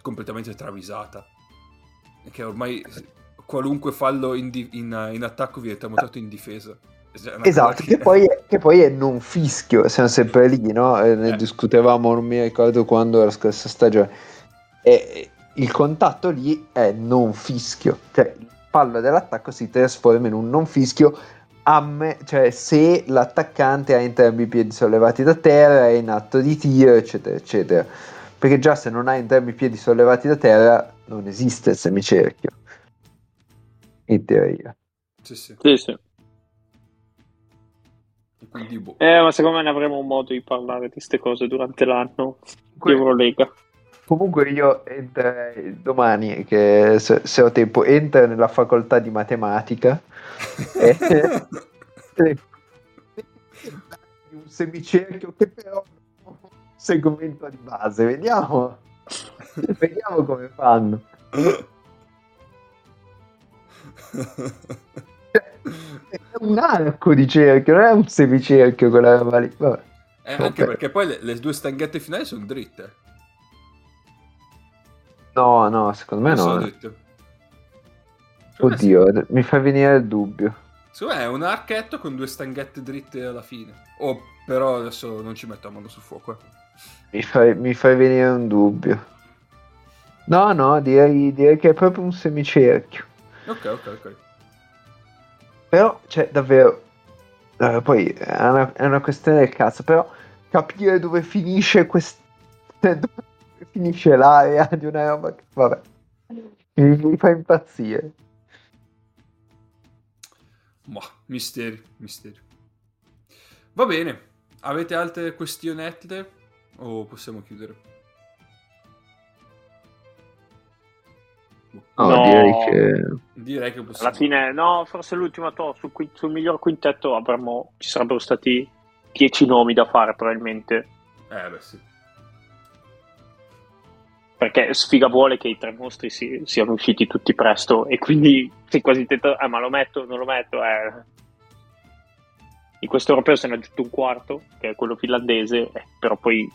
completamente travisata. Che ormai qualunque fallo in, di- in- in attacco viene tramutato in difesa. Esatto, che poi, è, che poi è non fischio, siamo sempre lì, no? E ne Eh. discutevamo, non mi ricordo quando, la scorsa stagione. E il contatto lì è non fischio, cioè il fallo dell'attacco si trasforma in un non fischio me- cioè se l'attaccante ha entrambi i piedi sollevati da terra, è in atto di tiro, eccetera, eccetera. Perché già se non ha entrambi i piedi sollevati da terra non esiste il semicerchio. In teoria. Sì, sì. Sì, sì. Quindi, boh. Eh, ma secondo me ne avremo un modo di parlare di queste cose durante l'anno di Eurolega. Comunque io entrerei domani, che se, se ho tempo, entro nella facoltà di matematica e e- un semicerchio che però è un segmento di base. Vediamo, vediamo come fanno. È un arco di cerchio, non è un semicerchio quella roba lì. Vabbè. Eh. Anche perché poi le, le due stanghette finali sono dritte. No, no, secondo me Non no. Secondo me sì. Oddio, mi fa venire il dubbio. Secondo me è un archetto con due stanghette dritte alla fine. Oh, però adesso non ci metto la mano sul fuoco. eh. Mi fai, mi fai venire un dubbio. No, no, direi, direi che è proprio un semicerchio. Ok, ok, ok. Però, cioè, davvero. eh, poi è una, è una questione del cazzo, però capire dove finisce quest... finisce l'area di una roba che... Vabbè. Mi, mi fa impazzire. Ma, misteri, misteri. Va bene. Avete altre questionette? O possiamo chiudere? No, No. direi che... Direi che possiamo. Alla fine, no, forse l'ultima to, sul, sul miglior quintetto avremmo, ci sarebbero stati 10 nomi da fare probabilmente. Eh, beh, sì. Perché sfiga vuole che i tre mostri si- siano usciti tutti presto e quindi sei quasi tentato, eh, ma lo metto, non lo metto, eh. In questo europeo se ne è aggiunto un quarto, che è quello finlandese, eh, però poi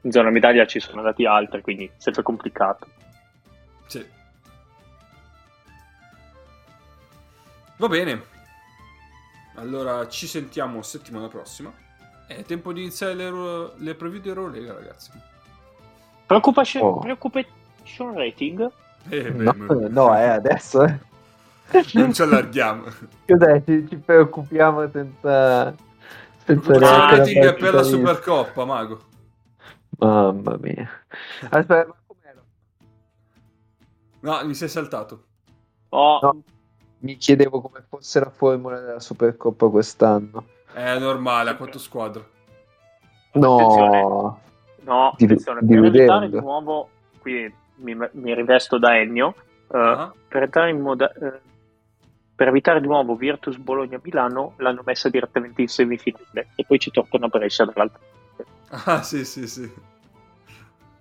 in zona medaglia ci sono andati altri, quindi sempre complicato. Sì. Va bene. Allora ci sentiamo settimana prossima. È tempo di iniziare le, le preview di Eurolega, ragazzi. Preoccupation, Oh. preoccupation rating? Eh, beh, No, no, eh, adesso... eh. Non ci allarghiamo. Cos'è? Ci, ci preoccupiamo senza... senza Ah, rating è per la. Supercoppa, Mago. Mamma mia. Aspetta, ma com'era? No, mi sei saltato. Oh, No. Mi chiedevo come fosse la formula della Supercoppa quest'anno. È normale, a quattro squadre. Attenzione. No, Di- attenzione, per evitare di nuovo, qui mi, mi rivesto da Ennio, eh, Ah. per, entrare in moda- eh, per evitare di nuovo Virtus Bologna-Milano l'hanno messa direttamente in semifinale e poi ci tornano a Brescia dall'altra parte. Ah, sì, sì, sì.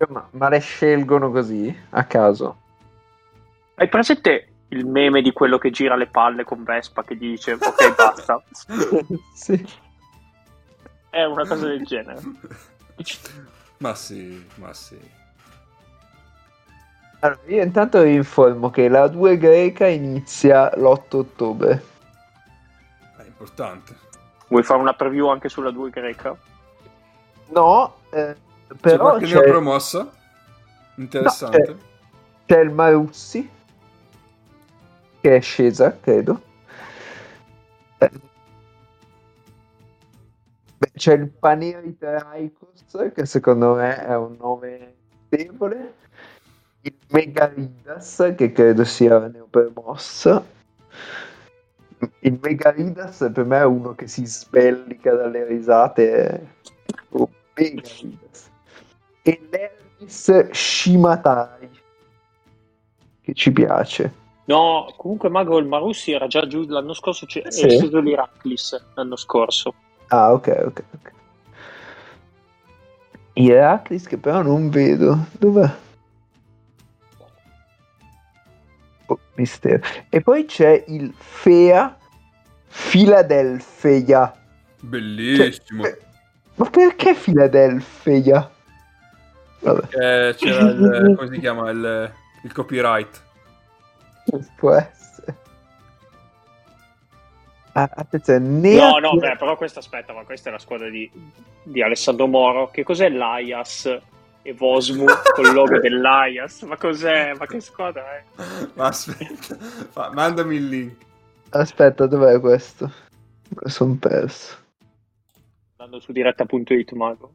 ma, ma le scelgono così a caso? Hai presente il meme di quello che gira le palle con Vespa che dice ok basta? sì. È una cosa del genere. ma sì, ma sì. Allora, io intanto vi informo che la 2 greca inizia l'8 ottobre. È importante. Vuoi fare una preview anche sulla 2 greca? No, eh, C'è però qualche c'è, neopromossa? Interessante. No, c'è il Marussi che è scesa, credo. Eh. C'è il Paneri Traikos che secondo me è un nome debole. Il Megaridas che credo sia neopromossa. Il Megaridas per me è uno che si sbellica dalle risate. Oh, Megaridas. E l'Elvis Shimatai che ci piace. No, comunque Mago il Marussi era già giù l'anno scorso, c'è- Sì. è stato l'Iraclis l'anno scorso. Ah, ok, ok, ok. Iraklis che però non vedo. Dov'è? Oh, mistero. E poi c'è il Fea Philadelphia. Bellissimo. Cioè, ma perché Philadelphia? Vabbè, Eh, c'era il, come si chiama il, il copyright. può essere. Ah, attenzione, No, no, beh, però questa aspetta, ma questa è la squadra di, di Alessandro Moro. Che cos'è l'Aias e Vosmu col logo dell'Aias? Ma cos'è? Ma che squadra è? Ma aspetta, fa- mandami il link. Aspetta, dov'è questo? Me lo son perso. Andando su diretta.it, Mago.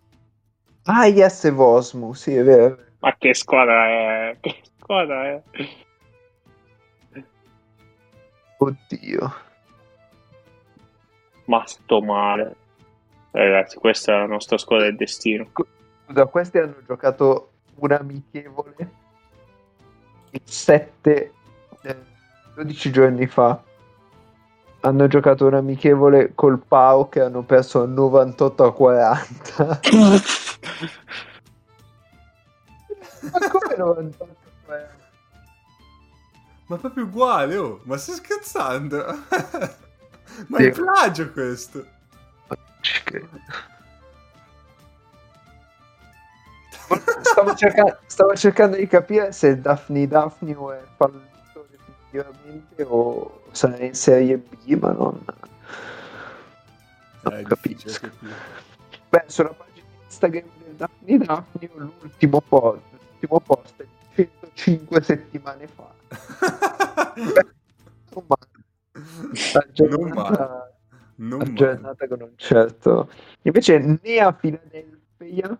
Ah, yes, e Vosmu, sì, è vero. Ma che squadra è? Che squadra è? Oddio. Ma sto male. Eh, Ragazzi, questa è la nostra squadra del destino. Scusa, questi hanno giocato un amichevole il 7, eh, 12 giorni fa. Hanno giocato un amichevole col Pau che hanno perso 98 a 40. Ma come 98 a 40? Ma proprio uguale, oh. Ma stai scherzando? Ma Sì. è plagio questo. Stavo, cerca- stavo cercando di capire se Daphne Daphne è fallito definitivamente o sarà in serie B, ma non, non Eh, è capisco. Beh, sulla pagina Instagram del Daphne Daphne l'ultimo post, l'ultimo post è di 105 settimane fa. Insomma, la Non male. Non la male. con un certo... Invece né a Philadelphia,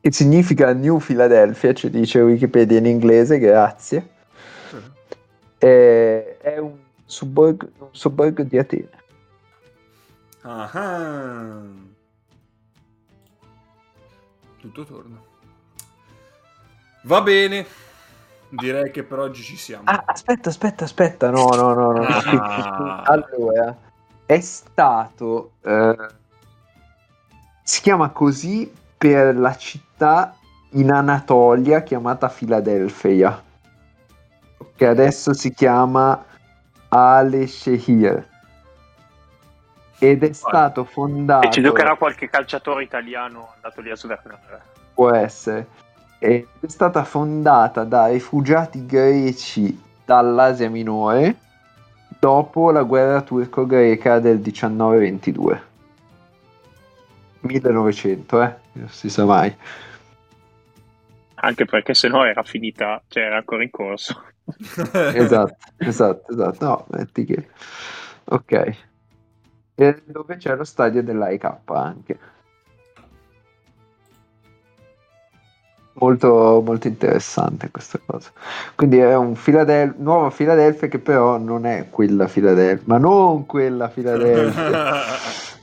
che significa New Philadelphia, ci dice Wikipedia in inglese, grazie, è, è un sobborgo, un sobborgo di Atene. Ah. Tutto torna. Va bene. Direi che per oggi ci siamo. Ah, aspetta, aspetta, aspetta, no, no, no, no. Ah. Allora, è stato... eh, si chiama così per la città in Anatolia chiamata Filadelfia, che adesso si chiama Aleshehir. Ed è stato fondato... E ci giocherà qualche calciatore italiano andato lì a svernare. può essere. È stata fondata da rifugiati greci dall'Asia Minore dopo la guerra turco-greca del 1922. 1900, eh? Non si sa mai. Anche perché sennò era finita, cioè era ancora in corso. Esatto, esatto, esatto. No, metti che... Ok. E dove c'è lo stadio dell'AIK anche. Molto, molto interessante questa cosa. Quindi è un Philadel- nuova Filadelfia che però non è quella Filadelfia, ma non quella Filadelfia.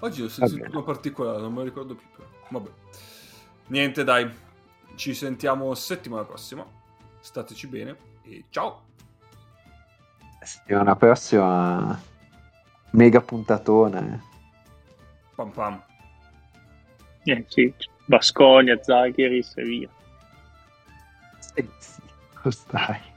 Oggi ho sentito una particolare, non me lo ricordo più. Però. Vabbè. Niente, dai. Ci sentiamo settimana prossima. Stateci bene e ciao. Settimana prossima mega puntatona. Pam pam. Eh, sì, Basconia, Zagheris e via. Sì, sì, stai.